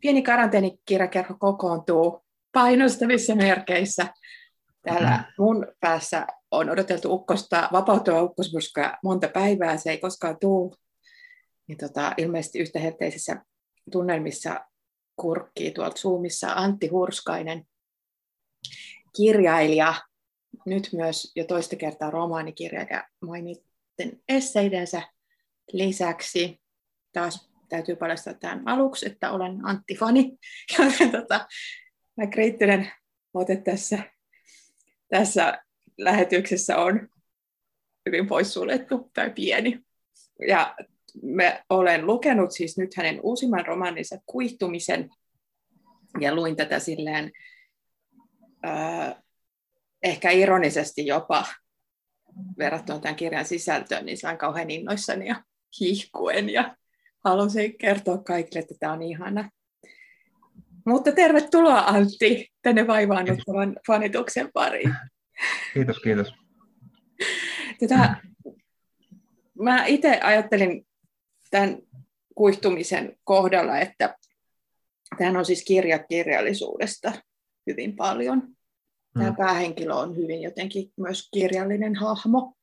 pieni karanteenikirjakerho kokoontuu painostavissa merkeissä. Täällä mm. mun päässä on odoteltu ukkosta, vapautua ukkosmyrskyä monta päivää, se ei koskaan tule. Niin tota, ilmeisesti yhtäherteisissä tunnelmissa kurkkii tuolta Zoomissa Antti Hurskainen, kirjailija, nyt myös jo toista kertaa romaanikirjailija mainitten esseidensä lisäksi. Taas täytyy paljastaa tämän aluksi, että olen Antti-fani, joten tota, mä kriittinen ote tässä, tässä lähetyksessä on hyvin poissuljettu tai pieni. Ja me olen lukenut siis nyt hänen uusimman romaaninsa Kuihtumisen, ja luin tätä silleen äh, ehkä ironisesti jopa verrattuna tämän kirjan sisältöön, niin sain kauhean innoissani ja hihkuen ja halusin kertoa kaikille, että tämä on ihana. Mutta tervetuloa Antti tänne vaivaannuttavan fanituksen pariin. Kiitos, kiitos. Tätä, mä itse ajattelin tämän kuihtumisen kohdalla, että Tämähän on siis kirja kirjallisuudesta hyvin paljon. Tämä mm. päähenkilö on hyvin jotenkin myös kirjallinen hahmo.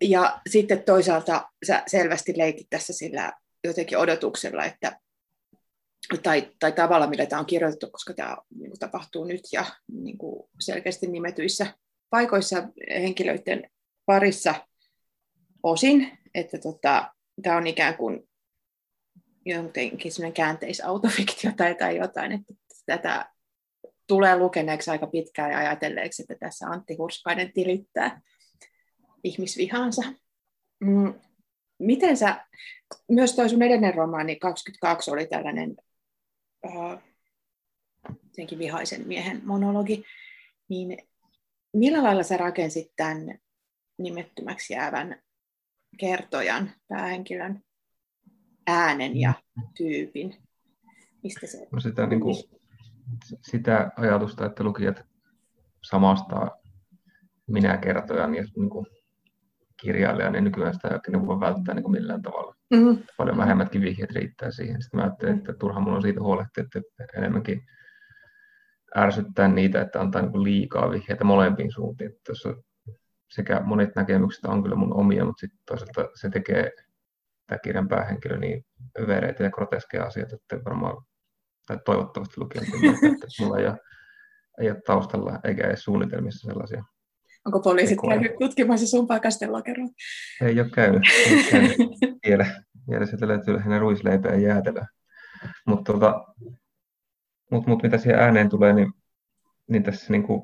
Ja sitten toisaalta sä selvästi leikit tässä sillä jotenkin odotuksella, että tai, tai tavalla, millä tämä on kirjoitettu, koska tämä niin kuin, tapahtuu nyt ja niin kuin, selkeästi nimetyissä paikoissa henkilöiden parissa osin, että tota, tämä on ikään kuin jotenkin sellainen käänteisautofiktio tai, tai jotain, että tätä tulee lukeneeksi aika pitkään ja ajatelleeksi, että tässä Antti Hurskainen tilittää ihmisvihansa. Mm, miten sä, myös toi sun edellinen romaani 22 oli tällainen uh, vihaisen miehen monologi, niin millä lailla sä rakensit tämän nimettömäksi jäävän kertojan, päähenkilön äänen ja tyypin? Mistä se no sitä, niin kuin, sitä ajatusta, että lukijat samastaa minä kertojan ja niin kuin, kirjailijan, niin nykyään sitä ei oikein voi välttää niin kuin millään tavalla. Mm-hmm. Paljon vähemmätkin vihjeet riittää siihen. Sitten mä ajattelin, että turha mun on siitä huolehtia, että enemmänkin ärsyttää niitä, että antaa niin liikaa vihjeitä molempiin suuntiin. Tuossa sekä monet näkemykset on kyllä mun omia, mutta sitten toisaalta se tekee tämä kirjan päähenkilö niin övereitä ja groteskeja asioita, että varmaan, tai toivottavasti lukijan että mulla ei ole, ei ole taustalla eikä edes suunnitelmissa sellaisia. Onko poliisit käynyt tutkimassa sun paikasten lokeroa? Ei ole käynyt. Ei käynyt. vielä, vielä sieltä löytyy lähinnä ruisleipää ja jäätelöä. Mutta tota, mut, mut mitä siihen ääneen tulee, niin, niin tässä niin kuin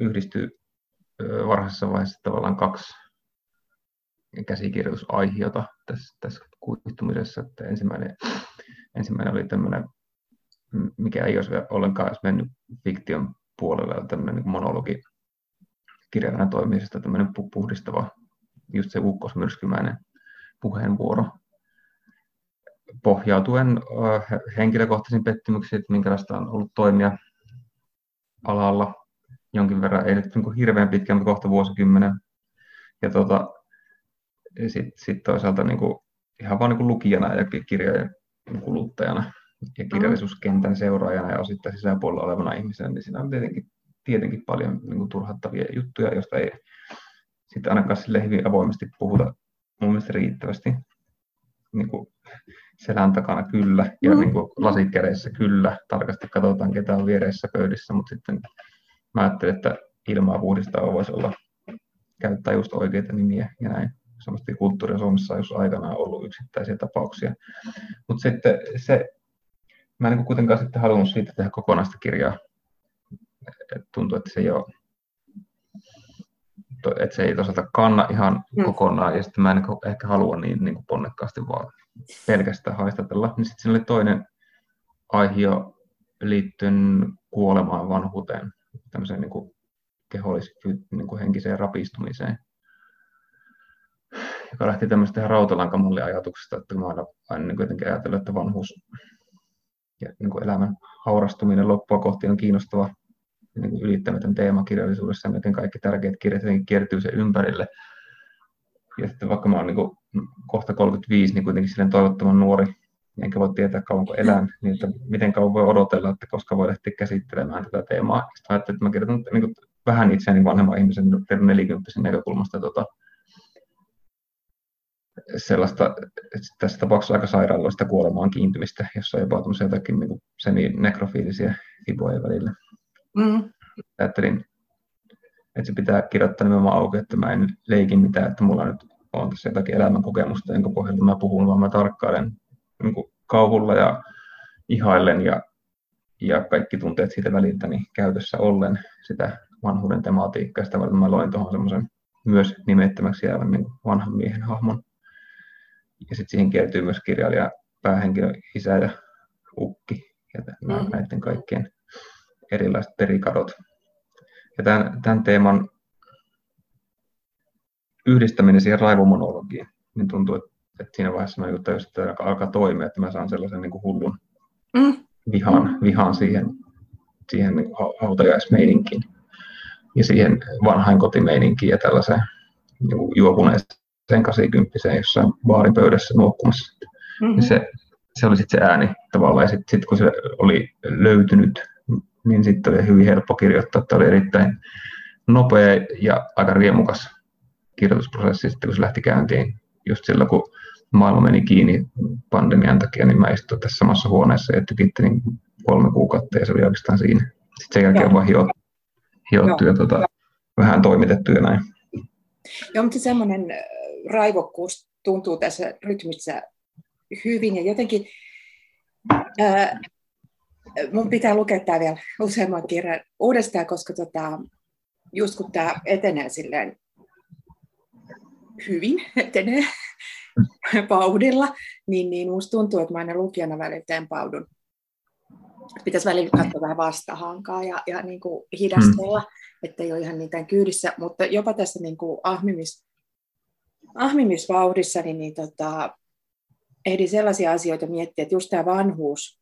yhdistyy varhaisessa vaiheessa tavallaan kaksi käsikirjoitusaihiota tässä, tässä kuittumisessa. Että ensimmäinen, ensimmäinen oli tämmöinen, mikä ei olisi ollenkaan edes mennyt fiktion puolelle, tämmöinen niin monologi kirjana toimisesta, tämmöinen puhdistava, just se ukkosmyrskymäinen puheenvuoro, pohjautuen henkilökohtaisiin pettymyksiin, että minkälaista on ollut toimia alalla jonkin verran, ei nyt niin hirveän pitkään, mutta kohta vuosikymmenen. Ja tota, sitten sit toisaalta niin kuin, ihan vaan niin lukijana ja kirjojen kuluttajana ja kirjallisuuskentän seuraajana ja osittain sisäpuolella olevana ihmisenä, niin siinä on tietenkin, tietenkin paljon niin kuin turhattavia juttuja, joista ei sitten ainakaan sille hyvin avoimesti puhuta mun mielestä riittävästi. Niin kuin selän takana kyllä ja mm. niin kuin lasit kädessä kyllä. Tarkasti katsotaan, ketä on vieressä pöydissä, mutta sitten mä ajattelin, että ilmaa puhdistaa voisi olla käyttää just oikeita nimiä ja näin semmoista kulttuuria Suomessa jos aikanaan ollut yksittäisiä tapauksia. Mutta sitten se, mä en niin kuitenkaan sitten halunnut siitä tehdä kokonaista kirjaa. Et tuntuu, että se ei ole että se ei toisaalta kanna ihan mm. kokonaan, ja sitten mä en ehkä halua niin, niin kuin ponnekkaasti vaan pelkästään haistatella. Niin sitten siinä oli toinen aihio liittyen kuolemaan vanhuuteen, tämmöiseen niin kuin niin kuin henkiseen rapistumiseen joka lähti tämmöistä ihan rautalankamallin ajatuksesta, että mä aina, aina niin kuitenkin ajatellut, että vanhuus ja niin kuin elämän haurastuminen loppua kohti on kiinnostava niin ylittämätön teema kirjallisuudessa, ja miten kaikki tärkeät kirjat kiertyy sen ympärille. Ja sitten vaikka mä oon niin kuin kohta 35, niin kuitenkin silleen toivottoman nuori enkä voi tietää kauanko elän, niin että miten kauan voi odotella, että koska voi lähteä käsittelemään tätä teemaa. Sitten ajattelin, että mä kirjoitan niin kuin, vähän itseäni vanhemman ihmisen nelikymppisen näkökulmasta tota, sellaista, tässä tapauksessa aika sairaaloista kuolemaan kiintymistä, jossa on jopa jotakin niin semi-nekrofiilisia fiboja välillä. Mm. Ajattelin, että se pitää kirjoittaa nimenomaan auki, että mä en leiki mitään, että mulla nyt on tässä jotakin elämän kokemusta, jonka pohjalta mä puhun, vaan mä tarkkailen niin kauhulla ja ihaillen ja, ja kaikki tunteet siitä väliltä niin käytössä ollen sitä vanhuuden tematiikkaa. Sitä varten mä loin tuohon semmoisen myös nimettömäksi jäävän niin vanhan miehen hahmon. Ja sitten siihen kiertyy myös kirjailija, päähenkilö, isä ja ukki ja mm. näiden kaikkien erilaiset perikadot. Ja tämän, tämän teeman yhdistäminen siihen raivomonologiin, niin tuntuu, että, että siinä vaiheessa mä juttuja, että alkaa toimia, että mä saan sellaisen niin kuin hullun mm. vihan, vihan siihen, siihen niin hautajaismeininkiin ja siihen vanhain kotimeininkiin ja tällaiseen niin juopuneeseen 80 jossain baaripöydässä nuokkumassa. Mm-hmm. se, se oli sitten se ääni tavallaan, ja sitten sit kun se oli löytynyt, niin sitten oli hyvin helppo kirjoittaa, että oli erittäin nopea ja aika riemukas kirjoitusprosessi sitten, kun se lähti käyntiin. Just silloin, kun maailma meni kiinni pandemian takia, niin mä istuin tässä samassa huoneessa ja tykittelin kolme kuukautta ja se oli oikeastaan siinä. Sitten sen jälkeen vaan hiottu, hiottu ja tota, vähän toimitettu ja näin. Joo, mutta semmoinen raivokkuus tuntuu tässä rytmissä hyvin ja jotenkin ää, mun pitää lukea tämä vielä useamman kirjan uudestaan, koska tota, just kun tämä etenee silleen hyvin, etenee paudilla, niin, niin musta tuntuu, että mä aina lukijana välillä teen paudun. Pitäisi välillä katsoa vähän vastahankaa ja, ja niin kuin hidastella, hmm. ei ole ihan niitä kyydissä, mutta jopa tässä niin kuin ahmimis, ahmimisvauhdissa, niin, niin tota, ehdi sellaisia asioita miettiä, että just tämä vanhuus,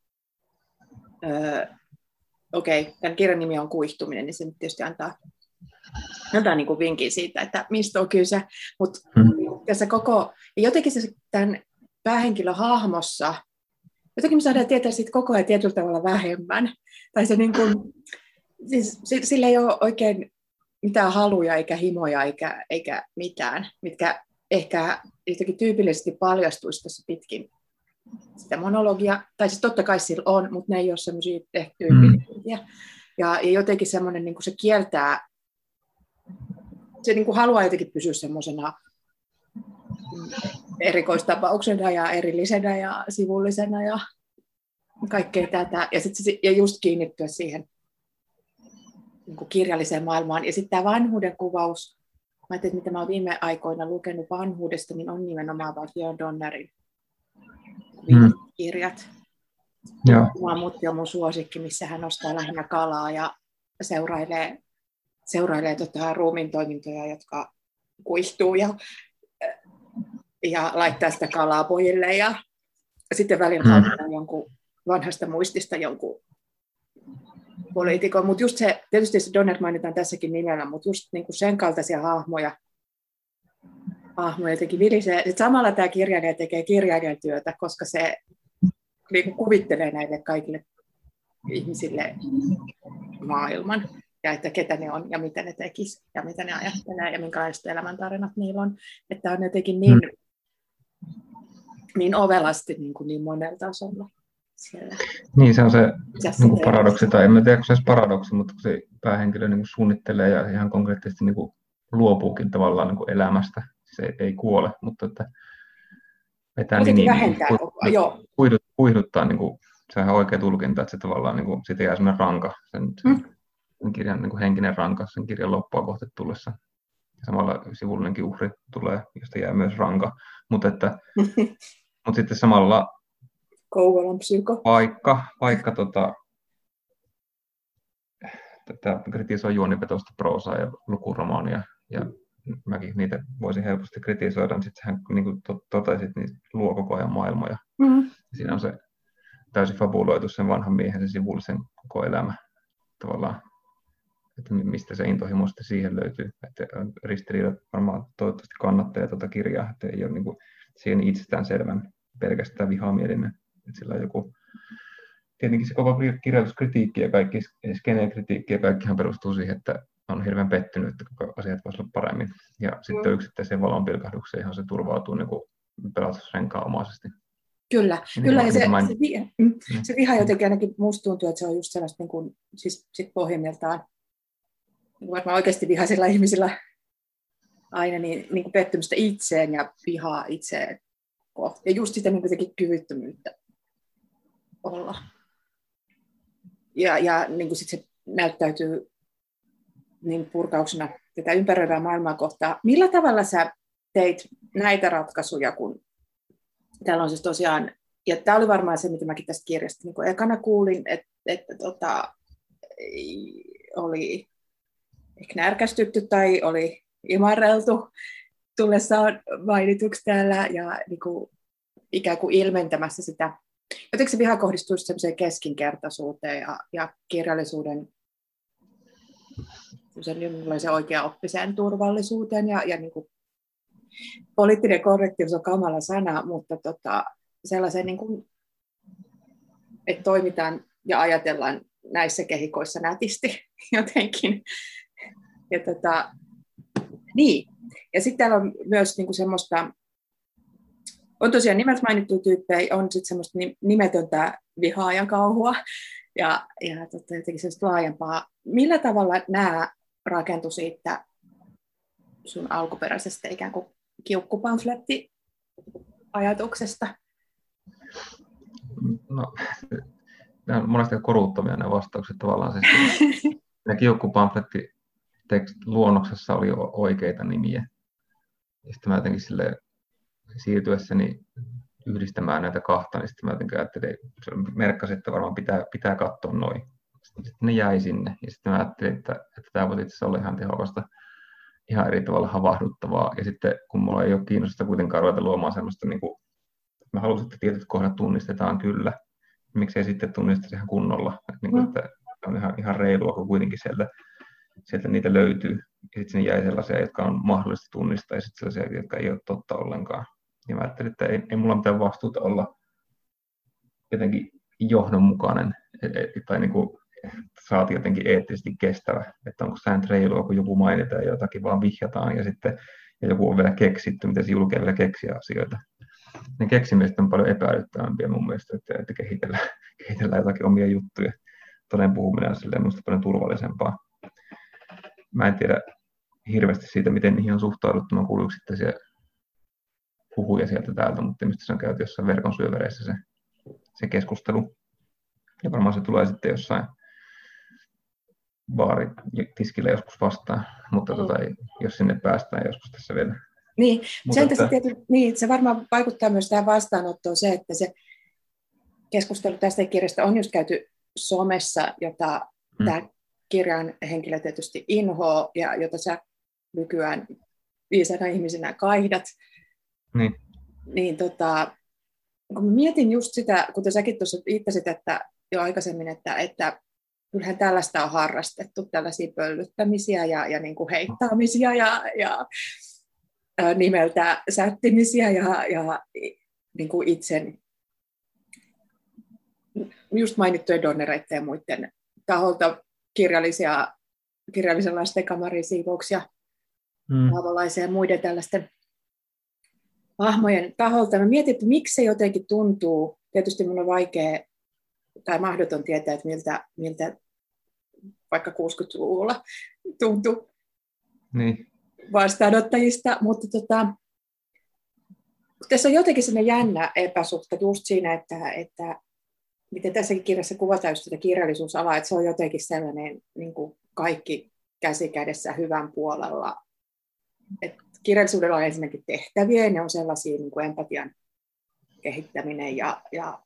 öö, okei, okay, tämän kirjan nimi on Kuihtuminen, niin se nyt tietysti antaa jotain niin kuin vinkin siitä, että mistä on kyse, mutta hmm. tässä koko, ja jotenkin se tämän päähenkilön hahmossa, jotenkin me saadaan tietää siitä koko ajan tietyllä tavalla vähemmän, tai se niin kuin, siis, sillä ei ole oikein mitään haluja eikä himoja eikä, eikä mitään, mitkä ehkä jotenkin tyypillisesti paljastuisi tässä pitkin sitä monologia, tai siis totta kai sillä on, mutta ne ei ole semmoisia tyypillisiä. Mm. Ja, ja jotenkin semmoinen, niin se kieltää se niin kuin haluaa jotenkin pysyä semmoisena erikoistapauksena ja erillisenä ja sivullisena ja kaikkea tätä. Ja, sit se, ja just kiinnittyä siihen niin kuin kirjalliseen maailmaan. Ja sitten tämä vanhuuden kuvaus, mä ajattelin, että mitä mä olen viime aikoina lukenut vanhuudesta, niin on nimenomaan Björn Donnerin. Kirjat. Joo. Mutti on mun suosikki, missä hän ostaa lähinnä kalaa ja seurailee seurailee tota ruumiin toimintoja, jotka kuihtuu ja, ja laittaa sitä kalaa pojille ja sitten välillä mm. jonkun vanhasta muistista jonkun poliitikon. Mutta just se, tietysti se Donner mainitaan tässäkin nimellä, mutta just niinku sen kaltaisia hahmoja, hahmoja jotenkin vilisee. Sitten samalla tämä kirjailija tekee kirjailijatyötä, koska se niin kuvittelee näille kaikille ihmisille maailman ja että ketä ne on ja mitä ne tekis ja mitä ne ajattelee ja minkälaiset elämäntarinat niillä on. Että on jotenkin niin, mm. niin ovelasti niin, kuin niin monella tasolla. Siellä. Niin, se on se niin kuin paradoksi, tai en tiedä, se olisi paradoksi, mutta kun se päähenkilö niin kuin suunnittelee ja ihan konkreettisesti niin kuin luopuukin tavallaan niin kuin elämästä, se ei, kuole, mutta että vetää niin, niin, kuihdut, kuihduttaa, niin kuin, sehän on oikea tulkinta, että se tavallaan niin kuin, siitä jää sellainen ranka sen, mm sen kirjan niin kuin henkinen ranka sen kirjan loppua kohti tullessa. Samalla sivullinenkin uhri tulee, josta jää myös ranka. Mutta, että, mutta sitten samalla Kouvolan psyko. Vaikka, vaikka tota, tätä kritisoi juonivetosta proosaa ja lukuromaania, ja mäkin niitä voisin helposti kritisoida, niin sitten hän, niin kuin totesit, niin luo koko ajan maailmoja. Mm-hmm. Siinä on se täysin fabuloitu sen vanhan miehen, sen sivullisen koko elämä tavallaan että mistä se intohimo sitten siihen löytyy. Että ristiriidat varmaan toivottavasti kannattaa tuota kirjaa, että ei ole niin kuin siihen itsestään selvän pelkästään vihamielinen että sillä on joku, tietenkin se koko kirjoituskritiikki ja kaikki skeneen kritiikki ja kaikkihan perustuu siihen, että on hirveän pettynyt, että koko asiat voisivat olla paremmin. Ja mm. sitten yksittäiseen valonpilkahdukseen ihan se turvautuu niin pelatusrenkaanomaisesti. Kyllä, niin kyllä ja se, se, viha, mm, mm. se viha jotenkin ainakin musta tuntuu, että se on just sellaista niin kuin, siis sit pohjimmiltaan niin varmaan oikeasti vihaisilla ihmisillä aina niin, niin kuin pettymystä itseen ja vihaa itseen kohti. Ja just sitä niin kuin kyvyttömyyttä olla. Ja, ja niin kuin sit se näyttäytyy niin purkauksena tätä ympäröivää maailmaa kohtaa. Millä tavalla sä teit näitä ratkaisuja, kun täällä on siis tosiaan, ja tämä oli varmaan se, mitä mäkin tästä kirjasta niin ekana kuulin, että, että tota, oli ehkä närkästytty tai oli imarreltu tullessaan mainituksi täällä ja niin kuin, ikään kuin ilmentämässä sitä. Jotenkin se viha kohdistuu sellaiseen keskinkertaisuuteen ja, ja kirjallisuuden sen oikea oppiseen turvallisuuteen ja, ja niin kuin, poliittinen korrektius on kamala sana, mutta tota, sellaisen, niin kuin, että toimitaan ja ajatellaan näissä kehikoissa nätisti jotenkin. Ja tota, niin. Ja sitten täällä on myös niin kuin semmoista, on tosiaan nimeltä mainittu tyyppejä, on sitten semmoista nimetöntä vihaa ja kauhua ja, ja tota, jotenkin semmoista laajempaa. Millä tavalla nämä rakentu siitä sun alkuperäisestä ikään kuin kiukkupamfletti ajatuksesta? No, nämä on monesti koruuttomia nämä vastaukset tavallaan. Siis, ne kiukkupamfletti luonnoksessa oli oikeita nimiä. Ja sitten mä jotenkin sille siirtyessäni yhdistämään näitä kahta, niin sitten mä jotenkin ajattelin, merkkasin, että varmaan pitää, pitää katsoa noin. Sitten ne jäi sinne. Ja sitten mä ajattelin, että, että tämä voisi itse asiassa olla ihan tehokasta, ihan eri tavalla havahduttavaa. Ja sitten kun mulla ei ole kiinnostusta kuitenkaan ruveta luomaan sellaista, niin kuin, mä halusin, että tietyt kohdat tunnistetaan kyllä. Miksei sitten tunnisteta ihan kunnolla. Että, niin kuin, mm. että on ihan, ihan reilua, kun kuitenkin sieltä sieltä niitä löytyy. Ja sitten sinne jäi sellaisia, jotka on mahdollista tunnistaa, ja sitten sellaisia, jotka ei ole totta ollenkaan. Ja mä ajattelin, että ei, ei mulla mitään vastuuta olla jotenkin johdonmukainen, e, e, tai niin kuin saati jotenkin eettisesti kestävä. Että onko sään reilua, kun joku mainitaan ja jotakin vaan vihjataan, ja sitten ja joku on vielä keksitty, miten se julkee vielä keksiä asioita. Ne keksimiset on paljon epäilyttävämpiä mun mielestä, että, että kehitellään, kehitellään jotakin omia juttuja. Toden puhuminen on silleen minusta paljon turvallisempaa mä en tiedä hirveästi siitä, miten niihin on suhtauduttu. Mä kuulin yksittäisiä huhuja sieltä täältä, mutta mistä se on käyty jossain verkon syövereissä se, se keskustelu. Ja varmaan se tulee sitten jossain baari tiskille joskus vastaan, mutta tota, jos sinne päästään joskus tässä vielä. Niin, se, että... Tietysti, niin, se varmaan vaikuttaa myös tähän vastaanottoon se, että se keskustelu tästä kirjasta on just käyty somessa, jota hmm. tämä kirjan henkilö tietysti inhoa ja jota sä nykyään viisana ihmisenä kaihdat. Niin. Niin tota, kun mietin just sitä, kuten säkin tuossa viittasit, että jo aikaisemmin, että, että kyllähän tällaista on harrastettu, tällaisia pöllyttämisiä ja, ja niin kuin heittaamisia ja, ja nimeltä sättimisiä ja, ja niin kuin itsen just mainittujen donnereiden ja muiden taholta kirjallisia, kirjallisen lastenkamarin siivouksia mm. ja muiden tällaisten hahmojen taholta. Mä mietin, että miksi se jotenkin tuntuu, tietysti mun on vaikea tai mahdoton tietää, että miltä, miltä vaikka 60-luvulla tuntui niin. vastaanottajista, mutta tota, tässä on jotenkin sellainen jännä epäsuhta just siinä, että, että miten tässäkin kirjassa kuvataan just sitä kirjallisuusalaa, että se on jotenkin sellainen niin kuin kaikki käsi kädessä hyvän puolella. Et kirjallisuudella on ensinnäkin tehtäviä, ja ne on sellaisia niin kuin empatian kehittäminen ja, ja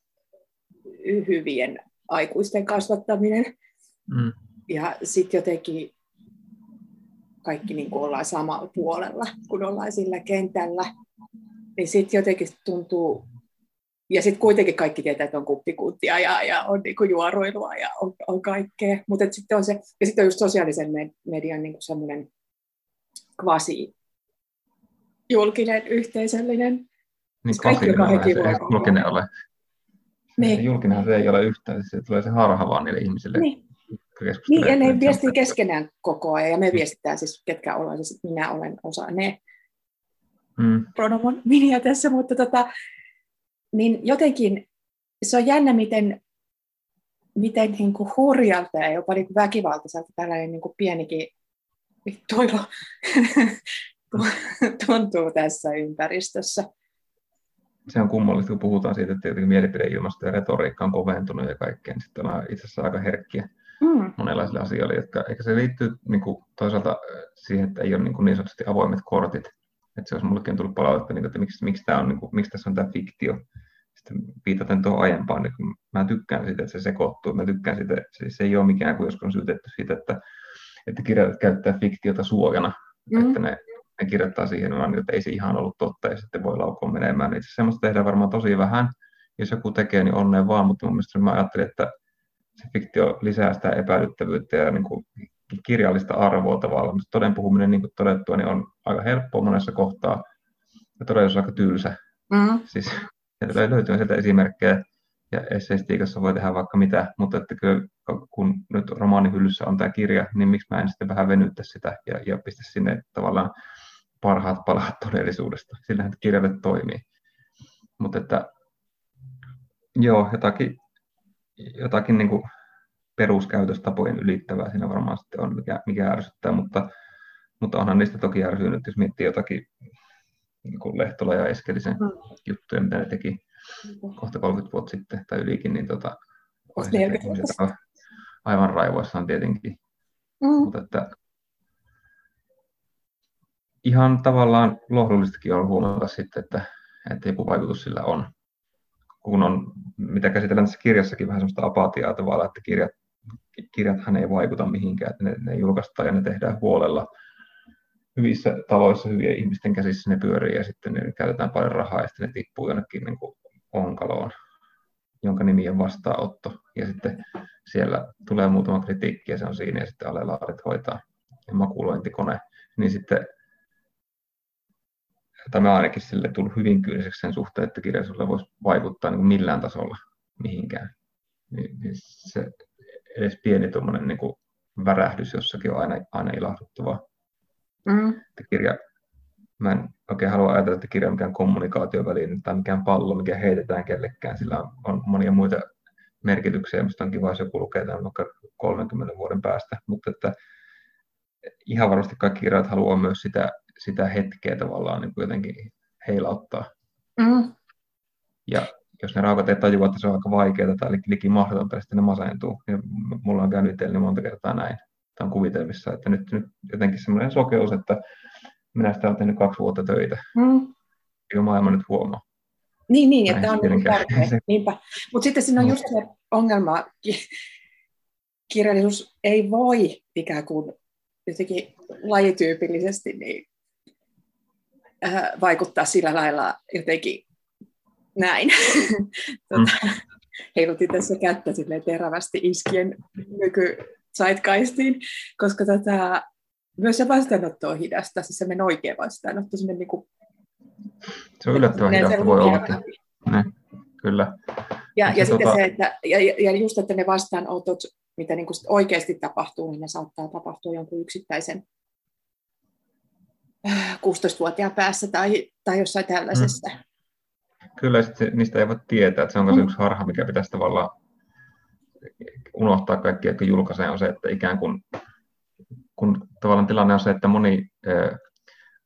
hyvien aikuisten kasvattaminen. Mm. Ja sitten jotenkin kaikki niin kuin ollaan samalla puolella, kun ollaan sillä kentällä. Niin sitten jotenkin tuntuu ja sitten kuitenkin kaikki tietää, että on kuppikuntia ja, ja on niinku juoruilua ja on, on kaikkea. Mutta sitten on se, ja sitten on just sosiaalisen median niinku semmoinen kvasi julkinen, yhteisöllinen. Niin kvasi julkinen ole. Niin. julkinenhan se ei ole yhtään, se tulee se harha vaan niille ihmisille. Niin. Niin, ja ne viestii keskenään koko ajan, ja me viestitään siis, ketkä ollaan, siis minä olen osa ne mm. pronomon miniä tässä, mutta tota, niin jotenkin se on jännä, miten, miten niin kuin hurjalta ja jopa niin kuin väkivaltaiselta tällainen niin kuin pienikin toivo tuntuu tässä ympäristössä. Se on kummallista, kun puhutaan siitä, että mielipideilmasto ja retoriikka on koventunut ja kaikkea, niin sitten on itse asiassa aika herkkiä mm. monenlaisille asioille, jotka, eikä se liittyy niin kuin, toisaalta siihen, että ei ole niin, kuin niin sanotusti avoimet kortit. Että se olisi mullekin tullut palautetta, niin, että miksi, miksi, tämä on, niin kuin, miksi tässä on tämä fiktio. Sitten viitaten tuohon aiempaan, niin mä tykkään siitä, että se sekoittuu. Mä tykkään siitä, se, se ei ole mikään kuin joskus on syytetty siitä, että, että kirjailijat käyttää fiktiota suojana. Mm. Että ne, ne kirjoittaa siihen, vaan, että ei se ihan ollut totta ja sitten voi laukua menemään. Niin semmoista tehdään varmaan tosi vähän. Jos joku tekee, niin onneen vaan, mutta mun mielestä mä ajattelin, että se fiktio lisää sitä epäilyttävyyttä ja niin kuin kirjallista arvoa tavallaan. Mutta toden puhuminen, niin kuin todettua, niin on aika helppoa monessa kohtaa ja todellisuus on aika tylsä. Mm-hmm. Siis löytyy sieltä esimerkkejä ja esseistiikassa voi tehdä vaikka mitä, mutta että kyllä, kun nyt romaanihyllyssä on tämä kirja, niin miksi mä en sitten vähän venyttä sitä ja, ja pistä sinne tavallaan parhaat palat todellisuudesta. Sillähän kirjalle toimii. Mutta että joo, jotakin jotakin niin kuin peruskäytöstapojen ylittävää siinä varmaan sitten on, mikä, mikä ärsyttää, mutta, mutta onhan niistä toki ärsynyt, jos miettii jotakin niin kuin Lehtola ja Eskelisen mm. juttuja, mitä ne teki kohta 30 vuotta sitten tai ylikin, niin tota, aivan raivoissaan tietenkin. Mm. Mutta että ihan tavallaan lohdullistakin on huomata sitten, että, että joku vaikutus sillä on kun on, mitä käsitellään tässä kirjassakin, vähän sellaista apatiaa tavallaan, että kirjat, kirjathan ei vaikuta mihinkään, että ne, ne julkaistaan ja ne tehdään huolella. Hyvissä taloissa, hyvien ihmisten käsissä ne pyörii ja sitten ne käytetään paljon rahaa ja sitten ne tippuu jonnekin niin kuin onkaloon, jonka nimi on vastaanotto. Ja sitten siellä tulee muutama kritiikki ja se on siinä ja sitten alelaarit hoitaa ja makulointikone. Niin sitten tämä ainakin sille tullut hyvin kyyniseksi sen suhteen, että kirjallisuudella voisi vaikuttaa niin millään tasolla mihinkään. Niin, niin se edes pieni tuommoinen niin värähdys jossakin on aina, aina ilahduttavaa. Mm. Että kirja, mä en oikein halua ajatella, että kirja on mikään kommunikaatioväline tai mikään pallo, mikä heitetään kellekään. Sillä on, on monia muita merkityksiä, mistä on kiva, jos joku lukee tämän vaikka 30 vuoden päästä. Mutta että ihan varmasti kaikki kirjat haluaa myös sitä sitä hetkeä tavallaan niin kuin jotenkin heilauttaa. Mm. Ja jos ne raukat ei tajua, että se on aika vaikeaa tai liki mahdotonta, niin sitten ne masentuu. Ja mulla on käynyt itselleni monta kertaa näin. Tämä on kuvitelmissa, että nyt, nyt jotenkin semmoinen sokeus, että minä sitä olen tehnyt kaksi vuotta töitä. Mm. Ja maailma nyt huomaa. Niin, niin että on niin tärkeä. Niinpä. Mutta sitten siinä on just se ongelma, kirjallisuus ei voi ikään kuin jotenkin lajityypillisesti niin äh, vaikuttaa sillä lailla jotenkin näin. tuota, mm. Heilutin tässä kättä terävästi iskien nyky koska tota, myös se vastaanotto on hidasta, siis semmoinen oikea vastaanotto, semmoinen niin kuin, se on yllättävän hidasta, voi olla. Ne, kyllä. Ja, ja, ja sitten tota... se, että, ja, ja just, että ne vastaanotot, mitä niin kuin oikeasti tapahtuu, niin ne saattaa tapahtua jonkun yksittäisen 16-vuotiaan päässä tai, tai jossain tällaisessa. Mm. Kyllä, sit se, niistä ei voi tietää. Että se on myös mm. yksi harha, mikä pitäisi tavallaan unohtaa kaikki, jotka julkaisee, on se, että ikään kuin kun tavallaan tilanne on se, että moni eh,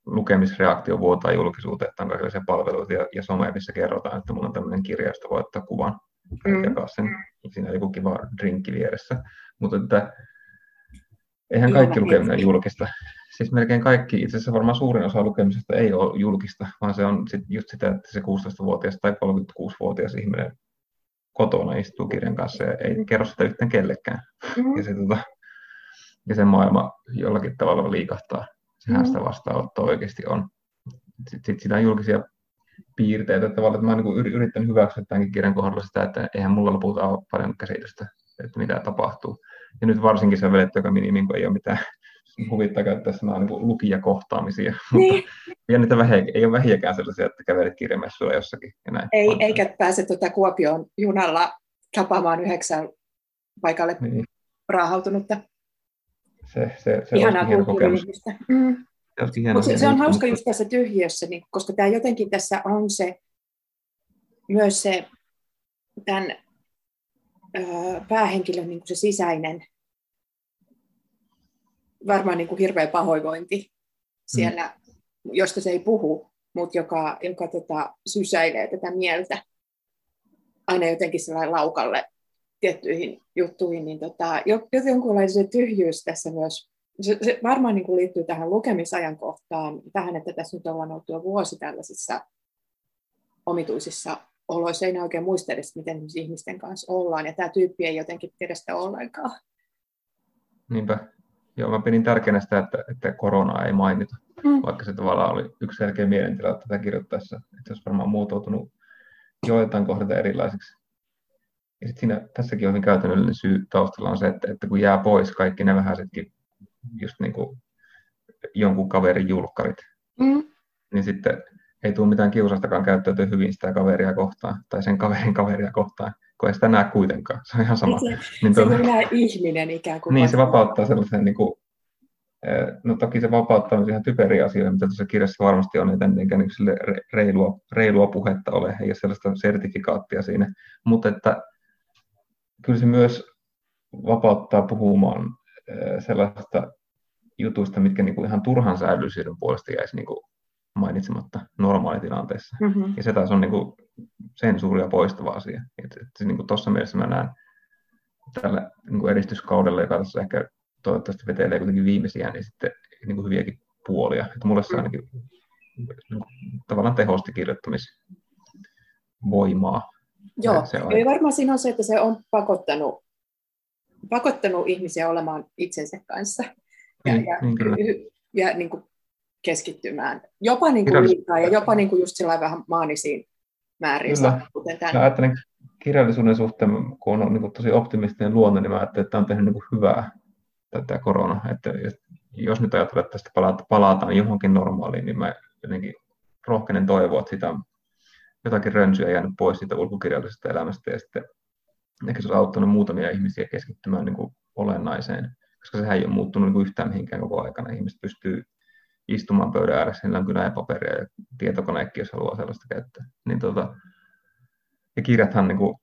lukemisreaktio vuotaa julkisuuteen, että on kaikenlaisia palveluita ja, ja some, missä kerrotaan, että mulla on tämmöinen kirja, josta voi ottaa kuvan ja mm. jakaa sen. Siinä on joku kiva drinkki vieressä. Mutta että eihän kaikki lukeminen julkista siis melkein kaikki, itse asiassa varmaan suurin osa lukemisesta ei ole julkista, vaan se on sit just sitä, että se 16-vuotias tai 36-vuotias ihminen kotona istuu kirjan kanssa ja ei kerro sitä yhtään kellekään. Mm-hmm. Ja, se, tota, ja se maailma jollakin tavalla liikahtaa. Sehän mm-hmm. sitä vastaanottoa oikeasti on. Sitten sit sitä on julkisia piirteitä tavallaan, että mä oon niin yrittänyt hyväksyä tämänkin kirjan kohdalla sitä, että eihän mulla lopulta ole paljon käsitystä, että mitä tapahtuu. Ja nyt varsinkin se vedetty joka minimi, kun ei ole mitään huvittaa käyttää sanaa niin lukijakohtaamisia, niin. mutta vähiä, ei ole vähiäkään sellaisia, että kävelet kirjamessuilla jossakin. Ja näin. Ei, vaan... eikä pääse tuota Kuopion junalla tapaamaan yhdeksän paikalle niin. raahautunutta. Se, se, se Ihanaa hieno kokemus. Mm. Se, hieno, se, se on hauska just tässä tyhjössä, niin, koska tämä jotenkin tässä on se myös se tämän päähenkilön niin kuin se sisäinen varmaan niin kuin hirveä pahoinvointi siellä, mm. josta se ei puhu, mutta joka, joka tota, sysäilee tätä mieltä aina jotenkin sellainen laukalle tiettyihin juttuihin, niin tota, jonkunlainen tyhjyys tässä myös, se, se varmaan niin kuin liittyy tähän lukemisajankohtaan, tähän, että tässä nyt ollaan oltu jo vuosi tällaisissa omituisissa oloissa, ei oikein muista edes, miten ihmisten kanssa ollaan, ja tämä tyyppi ei jotenkin tiedä sitä ollenkaan. Niinpä. Joo, mä pidin tärkeänä sitä, että, että koronaa ei mainita, mm. vaikka se tavallaan oli yksi selkeä mielentila tätä kirjoittaessa, että se olisi varmaan muotoutunut joitain kohdata erilaisiksi. Ja sitten siinä, tässäkin on hyvin käytännöllinen syy taustalla on se, että, että kun jää pois kaikki ne vähäisetkin just niin kuin jonkun kaverin julkkarit, mm. niin sitten ei tule mitään kiusastakaan käyttäytyä hyvin sitä kaveria kohtaan, tai sen kaverin kaveria kohtaan, kun ei sitä näe kuitenkaan. Se on ihan sama. Se, niin se tuota, on ihminen ikään kuin. Niin, se vapauttaa sellaisen, niin kuin, eh, no toki se vapauttaa ihan typeriä asioita, mitä tuossa kirjassa varmasti on, että niin reilua, reilua puhetta ole, ei ole sellaista sertifikaattia siinä, mutta että kyllä se myös vapauttaa puhumaan eh, sellaista jutuista, mitkä niin kuin ihan turhan säädöllisyyden puolesta jäisi niin kuin mainitsematta normaalitilanteessa. Mm-hmm. Ja se taas on niin kuin sensuuria poistava asia. Että, että niin kuin tuossa mielessä mä näen tällä niin kuin edistyskaudella, joka tässä ehkä toivottavasti vetelee kuitenkin viimeisiä, niin sitten niin kuin hyviäkin puolia. Että mulle se ainakin niin kuin, tavallaan tehosti kirjoittamisvoimaa. Joo, se on. Varmaan siinä on se, että se on pakottanut, pakottanut ihmisiä olemaan itsensä kanssa. Ja, niin, ja, niin kyllä. ja niin kuin keskittymään jopa niin kuin liikaa ja jopa niin kuin just vähän maanisiin määriin. Kuten Mä ajattelen kirjallisuuden suhteen, kun on niin tosi optimistinen luonne, niin mä ajattelen, että tämä on tehnyt niin hyvää tätä korona. Että jos nyt ajatellaan, että tästä palataan johonkin normaaliin, niin mä jotenkin rohkenen toivoa, että sitä jotakin rönsyä jäänyt pois siitä ulkokirjallisesta elämästä ja sitten ehkä se on auttanut muutamia ihmisiä keskittymään niin kuin olennaiseen, koska sehän ei ole muuttunut niin kuin yhtään mihinkään koko aikana. Ihmiset pystyy istumaan pöydän ääressä, niillä on kyllä paperia ja tietokoneekki, jos haluaa sellaista käyttää. Niin tota, ja kirjathan niin kuin,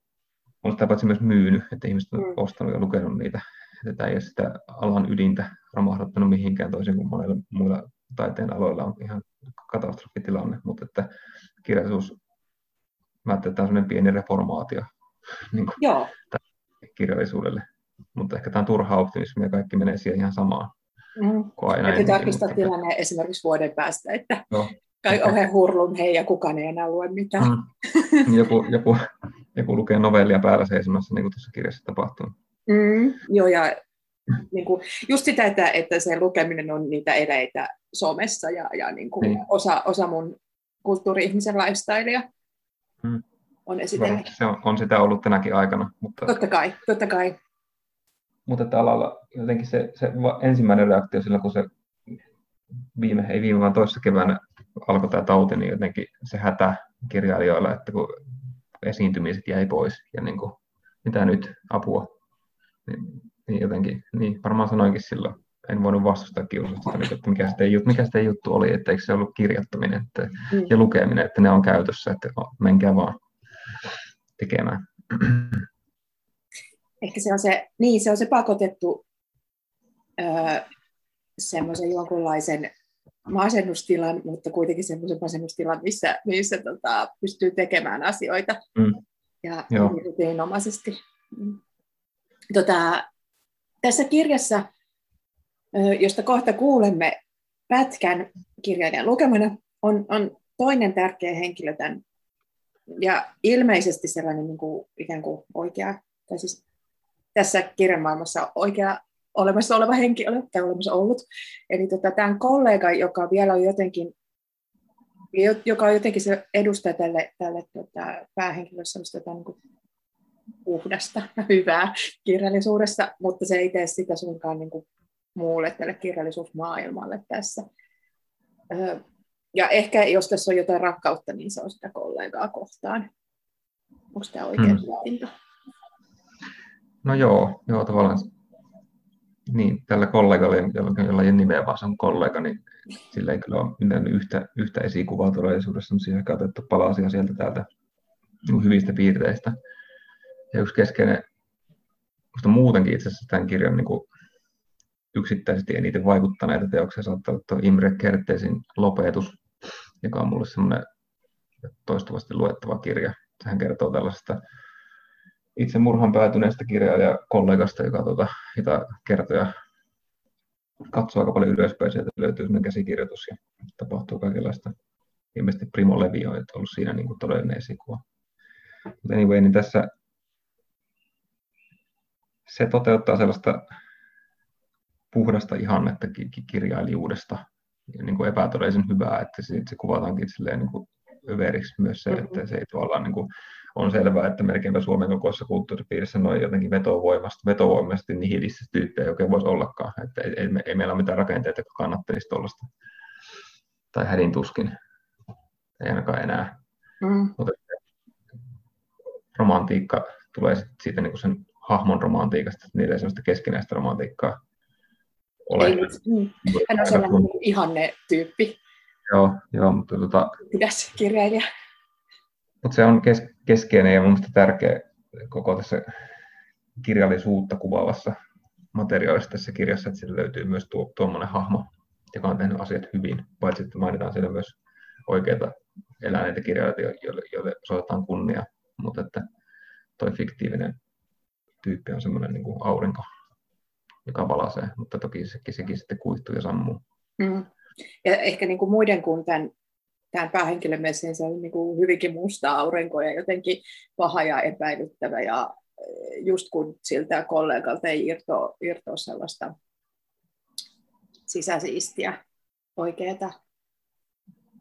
on sitä paitsi myös myynyt, että ihmiset on mm. ostanut ja lukenut niitä. Että tämä ei ole sitä alan ydintä romahduttanut mihinkään toisin kuin monilla muilla taiteen aloilla on ihan katastrofitilanne, mutta että kirjallisuus, mä ajattelin, että tämä on sellainen pieni reformaatio niin kuin Joo. kirjallisuudelle. Mutta ehkä tämä on turha optimismi ja kaikki menee siihen ihan samaan. Mm. Aina Täytyy tarkistaa mutta... tilanne esimerkiksi vuoden päästä, että no. kai ohe hurlun hei ja kukaan ei enää lue mitään. Mm. Joku, joku, joku lukee novellia päällä seisomassa, niin kuin tuossa kirjassa tapahtuu. Mm. Joo, ja niin kuin, just sitä, että, että se lukeminen on niitä eleitä somessa ja, ja niin kuin niin. Osa, osa mun kulttuuri-ihmisen lifestylea mm. on esitellyt. Se on, on sitä ollut tänäkin aikana. Mutta... Totta kai, totta kai mutta että alalla jotenkin se, se ensimmäinen reaktio sillä, kun se viime, ei viime vaan toisessa keväänä alkoi tämä tauti, niin jotenkin se hätä kirjailijoilla, että kun esiintymiset jäi pois ja niin kuin, mitä nyt, apua, niin, niin jotenkin, niin varmaan sanoinkin silloin, en voinut vastustaa kiusausta, että mikä sitten, mikä sitten juttu oli, että eikö se ollut kirjoittaminen että, mm. ja lukeminen, että ne on käytössä, että menkää vaan tekemään ehkä se on se, niin, se on se pakotettu öö, semmoisen jonkunlaisen masennustilan, mutta kuitenkin semmoisen masennustilan, missä, missä tota, pystyy tekemään asioita mm. ja rutiinomaisesti. Tota, tässä kirjassa, josta kohta kuulemme pätkän kirjailijan lukemana, on, on toinen tärkeä henkilö tämän, ja ilmeisesti sellainen niin kuin, ikään kuin oikea, tai siis tässä kirjamaailmassa oikea olemassa oleva henkilö tai olemassa ollut. Eli tota, tämän kollega, joka vielä on jotenkin joka on jotenkin se edustaja tälle, tälle tota, päähenkilölle sellaista tota, niin kuin puhdasta, hyvää kirjallisuudessa, mutta se ei tee sitä suinkaan niin kuin muulle tälle kirjallisuusmaailmalle tässä. Ja ehkä jos tässä on jotain rakkautta, niin se on sitä kollegaa kohtaan. Onko tämä oikein hmm. No joo, joo tavallaan niin, tällä kollegalla, jolla, jolla ei ole nimeä, vaan se on kollega, niin sillä ei kyllä ole yhtä, yhtä esikuvaa todellisuudessa, mutta siihen otettu palasia sieltä täältä niin hyvistä piirteistä. Ja yksi keskeinen, mutta muutenkin itse asiassa tämän kirjan niin kuin yksittäisesti eniten vaikuttaneita teoksia saattaa olla Imre Kertesin lopetus, joka on mulle semmoinen toistuvasti luettava kirja. Sehän kertoo tällaisesta itse murhan päätyneestä kirjailijakollegasta, joka tuota, jota kertoja katsoo aika paljon ylöspäin, sieltä löytyy sellainen käsikirjoitus ja tapahtuu kaikenlaista. Ilmeisesti Primo Levi on ollut siinä niin kuin todellinen esikuva. Mutta anyway, niin tässä se toteuttaa sellaista puhdasta ihannetta kirjailijuudesta ja niin kuin epätodellisen hyvää, että se, se kuvataankin silleen niin kuin överiksi myös se, että se ei tavallaan niin kuin, on selvää, että melkeinpä Suomen kokoisessa kulttuuripiirissä noin jotenkin vetovoimasta, vetovoimasti nihilistä tyyppejä oikein voisi ollakaan. Että ei, ei, ei, meillä ole mitään rakenteita, jotka kannattelisi tuollaista. Tai hädin tuskin. Ei ainakaan enää. Mm. Mutta romantiikka tulee siitä niin kuin sen hahmon romantiikasta, että niillä ei sellaista keskinäistä romantiikkaa ole. Ei, mm. Hän on sellainen kun... ihanne tyyppi. Joo, joo mutta tota... Pidäs kirjailija. Mutta se on kes- keskeinen ja mielestäni tärkeä koko tässä kirjallisuutta kuvaavassa materiaalissa tässä kirjassa, että sillä löytyy myös tuo, tuommoinen hahmo, joka on tehnyt asiat hyvin, paitsi että mainitaan siellä myös oikeita eläneitä kirjailijoita, joille, joille osoitetaan kunnia, mutta että toi fiktiivinen tyyppi on semmoinen niin kuin aurinko, joka valasee, mutta toki sekin, sekin sitten kuihtuu ja sammuu. Mm. Ja ehkä niin kuin muiden kuin tämän, tämän päähenkilön mielestä niin se on niin kuin hyvinkin musta aurinko ja jotenkin paha ja epäilyttävä ja eh, just kun siltä kollegalta ei irtoa, irtoa sellaista sisäsiistiä, oikeaa,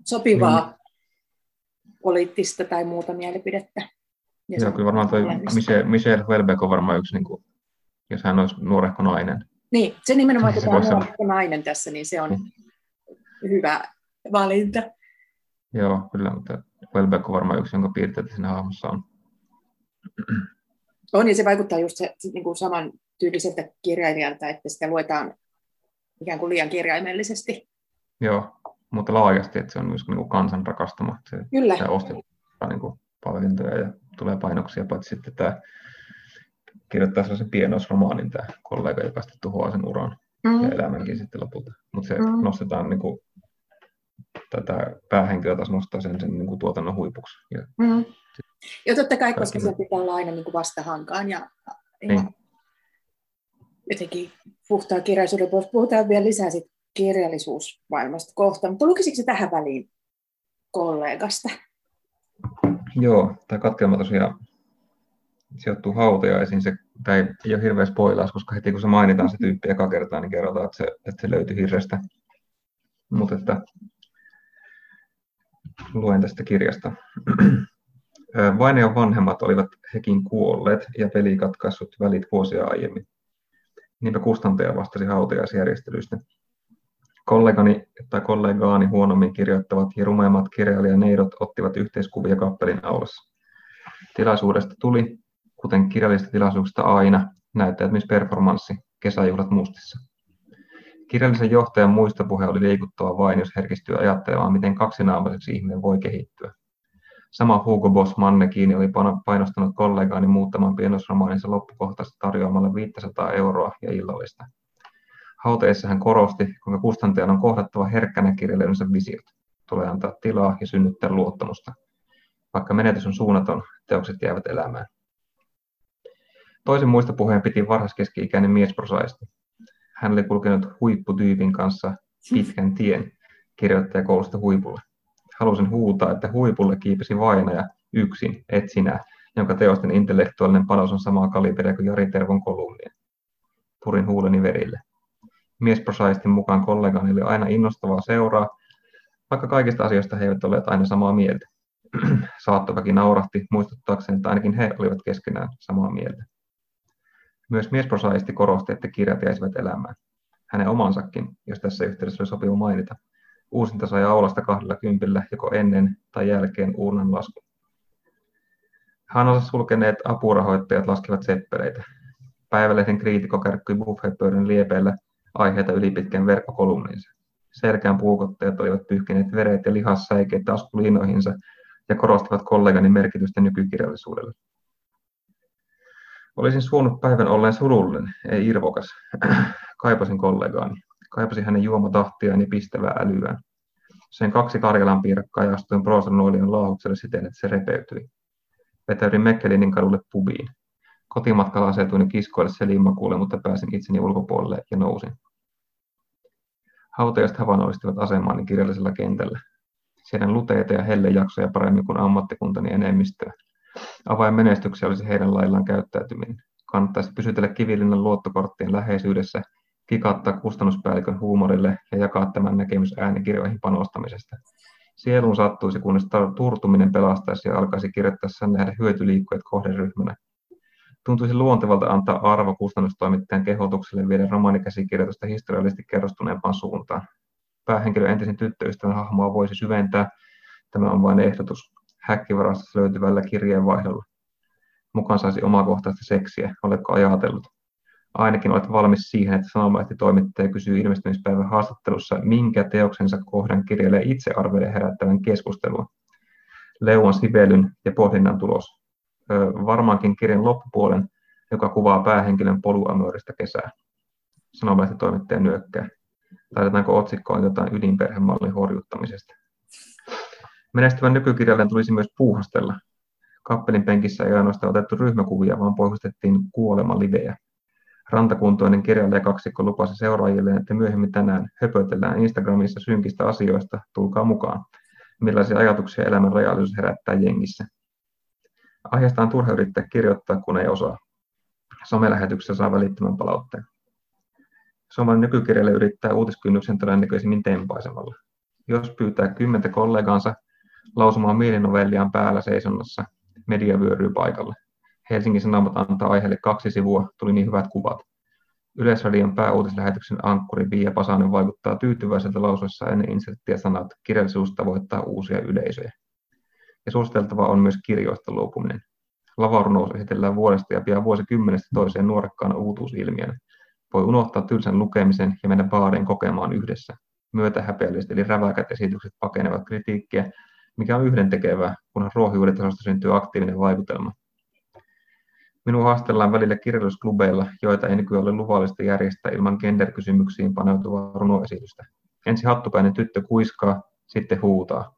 sopivaa mm. poliittista tai muuta mielipidettä. Ja Joo, kyllä varmaan toi Michel, Michel Houellebecq on varmaan yksi, niin kuin, jos hän olisi nuorehko nainen. Niin, se nimenomaan, että on nuorehko nainen tässä, niin se on mm. Hyvä valinta. Joo, kyllä, mutta Houellebecq on varmaan yksi, jonka piirteitä siinä hahmossa on. On, ja se vaikuttaa just se, niin kuin saman tyyliseltä kirjailijalta, että sitä luetaan ikään kuin liian kirjaimellisesti. Joo, mutta laajasti, että se on myös niin kuin kansan rakastama. Se, Kyllä. Se ostetaan niin kuin palkintoja ja tulee painoksia, paitsi sitten tämä kirjoittaa sellaisen pienoisromaanin tämä kollega, joka sitten tuhoaa sen uran mm. ja elämänkin sitten lopulta. Mutta se mm. nostetaan niin kuin, tätä päähenkilöä taas nostaa sen, sen niin kuin tuotannon huipuksi. Ja, mm. ja totta kai, koska se pitää olla aina niin kuin vastahankaan ja, ja niin. jotenkin puhtaa kirjallisuuden puolesta. Puhutaan vielä lisää sit kirjallisuusmaailmasta kohta, mutta lukisitko se tähän väliin kollegasta? Joo, tämä katkelma tosiaan sijoittuu hautajaisiin. Se, tämä ei, ole hirveä spoilaus, koska heti kun se mainitaan se tyyppi eka kertaa, niin kerrotaan, että se, että se löytyi hirrestä. Mutta että luen tästä kirjasta. Vainion vanhemmat olivat hekin kuolleet ja peli katkaissut välit vuosia aiemmin. Niinpä kustantaja vastasi hautajaisjärjestelyistä. Kollegani tai kollegaani huonommin kirjoittavat ja rumeimmat kirjailijaneidot ottivat yhteiskuvia kappelin aulassa. Tilaisuudesta tuli, kuten kirjallisista tilaisuuksista aina, näyttäytymisperformanssi, kesäjuhlat mustissa. Kirjallisen johtajan muistopuhe oli liikuttava vain, jos herkistyy ajattelemaan, miten kaksinaamaiseksi ihminen voi kehittyä. Sama Hugo Boss Mannekiini oli painostanut kollegaani muuttamaan pienosromaaninsa loppukohtaisesti tarjoamalla 500 euroa ja illallista. Hauteessa hän korosti, kuinka kustantajan on kohdattava herkkänä kirjailijansa visiot. Tulee antaa tilaa ja synnyttää luottamusta. Vaikka menetys on suunnaton, teokset jäävät elämään. Toisen muista puheen piti varhaiskeski-ikäinen miesprosaisti. Hän oli kulkenut huipputyypin kanssa pitkän tien kirjoittajakoulusta huipulle. Halusin huutaa, että huipulle kiipesi vainaja yksin, et sinä, jonka teosten intellektuaalinen panos on samaa kaliberia kuin Jari Tervon kolumnien. Purin huuleni verille. Miesprosaistin mukaan kollegani oli aina innostavaa seuraa, vaikka kaikista asioista he eivät olleet aina samaa mieltä. Saattoväki naurahti muistuttaakseen, että ainakin he olivat keskenään samaa mieltä. Myös miesprosaisti korosti, että kirjat jäisivät elämään. hänen omansakin, jos tässä yhteydessä oli sopiva mainita. Uusinta sai aulasta kahdella kympillä joko ennen tai jälkeen urnan lasku. Hanassa sulkeneet apurahoittajat laskivat seppeleitä. Päivälehden kriitikko kärkkyi buffetpöydän liepeillä aiheita ylipitkän verkkokolumniinsa. Selkään puukottajat olivat pyyhkineet veret ja lihassäikeet taskuliinoihinsa ja korostivat kollegani merkitystä nykykirjallisuudelle. Olisin suonut päivän olleen surullinen, ei irvokas. Kaipasin kollegaani. Kaipasin hänen juomatahtiaan ja pistävää älyään. Sen kaksi Karjalan piirakkaa ja astuin proosanoilijan laahukselle siten, että se repeytyi. Vetäydin Mekkelinin kadulle pubiin. Kotimatkalla asetuin kiskoille selimmakuulle, mutta pääsin itseni ulkopuolelle ja nousin. Hautajaiset havainnollistivat asemaani kirjallisella kentällä. Siedän luteita ja hellejaksoja paremmin kuin ammattikuntani enemmistöä. Avain menestyksiä olisi heidän laillaan käyttäytyminen. Kannattaisi pysytellä kivilinnan luottokorttien läheisyydessä, kikattaa kustannuspäällikön huumorille ja jakaa tämän näkemys äänikirjoihin panostamisesta. Sieluun sattuisi, kunnes turtuminen pelastaisi ja alkaisi kirjoittaessa nähdä hyötyliikkujat kohderyhmänä. Tuntuisi luontevalta antaa arvo kustannustoimittajan kehotukselle viedä romaanikäsikirjoitusta historiallisesti kerrostuneempaan suuntaan. Päähenkilö entisen tyttöystävän hahmoa voisi syventää. Tämä on vain ehdotus häkkivarastosta löytyvällä kirjeenvaihdolla. Mukaan saisi omakohtaista seksiä, oletko ajatellut? Ainakin olet valmis siihen, että sanomalehti-toimittaja kysyy ilmestymispäivän haastattelussa, minkä teoksensa kohdan kirjailija itse arvelee herättävän keskustelua. Leuan sivelyn ja pohdinnan tulos. Ö, varmaankin kirjan loppupuolen, joka kuvaa päähenkilön poluamööristä kesää. Sanomalehti-toimittaja nyökkää. Taidetaanko otsikkoon jotain ydinperhemallin horjuttamisesta? Menestyvän nykykirjailijan tulisi myös puuhastella. Kappelin penkissä ei ainoastaan otettu ryhmäkuvia, vaan pohjustettiin kuolemalivejä. Rantakuntoinen kirjailija kaksikko lupasi seuraajille, että myöhemmin tänään höpötellään Instagramissa synkistä asioista, tulkaa mukaan. Millaisia ajatuksia elämän rajallisuus herättää jengissä. Aiheesta on turha yrittää kirjoittaa, kun ei osaa. Somelähetyksessä saa välittömän palautteen. Suomen nykykirjailija yrittää uutiskynnyksen todennäköisimmin tempaisemalla. Jos pyytää kymmentä kollegaansa lausumaan mielinovelliaan päällä seisonnassa, media vyöryy paikalle. Helsingin Sanomat antaa aiheelle kaksi sivua, tuli niin hyvät kuvat. Yleisradion pääuutislähetyksen ankkuri Pia Pasanen vaikuttaa tyytyväiseltä lausuessa ennen inserttiä sanat kirjallisuus tavoittaa uusia yleisöjä. Ja suositeltava on myös kirjoista luopuminen. Lavarunous esitellään vuodesta ja pian vuosikymmenestä toiseen nuorekkaana uutuusilmiönä. Voi unohtaa tylsän lukemisen ja mennä baariin kokemaan yhdessä. Myötähäpeälliset eli räväkät esitykset pakenevat kritiikkiä, mikä on yhdentekevää, kunhan ruohonjuuritasosta syntyy aktiivinen vaikutelma. Minua haastellaan välillä kirjallisuusklubeilla, joita ei nykyään ole luvallista järjestää ilman genderkysymyksiin paneutuvaa runoesitystä. Ensi hattupäinen tyttö kuiskaa, sitten huutaa.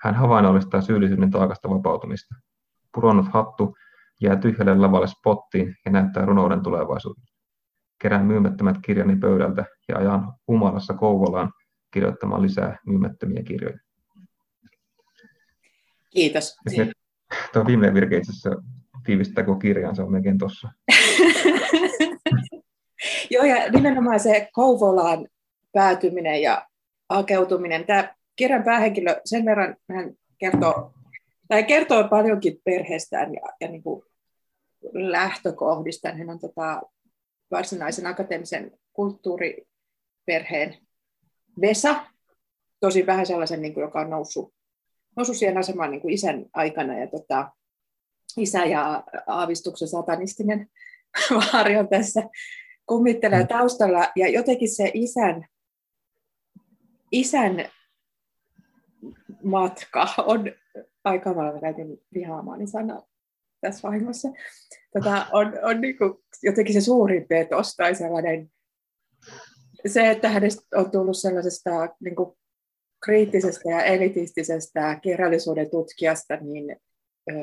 Hän havainnollistaa syyllisyyden taakasta vapautumista. Pudonnut hattu jää tyhjälle lavalle spottiin ja näyttää runouden tulevaisuuden. Kerään myymättömät kirjani pöydältä ja ajan humalassa Kouvolaan kirjoittamaan lisää myymättömiä kirjoja. Kiitos. Tuo viimeinen virke itse asiassa tiivistää koko kirjan, se on melkein tuossa. Joo, ja nimenomaan se Kouvolaan päätyminen ja hakeutuminen. Tämä kirjan päähenkilö sen verran hän kertoo, tai kertoo paljonkin perheestään ja, ja niin kuin lähtökohdista. Hän on tota, varsinaisen akateemisen kulttuuriperheen Vesa, tosi vähän sellaisen, niin kuin, joka on noussut, noussut siihen asemaan niin kuin isän aikana. Ja tota, isä ja aavistuksen satanistinen varjo tässä kummittelee mm. taustalla. Ja jotenkin se isän, isän matka on aika paljon käytin vihaamaani sana tässä vahingossa. Tota, on, on niin kuin jotenkin se suurin petos tai sellainen, se, että hänestä on tullut sellaisesta niin kuin kriittisestä ja elitistisestä kirjallisuuden tutkijasta, niin ö,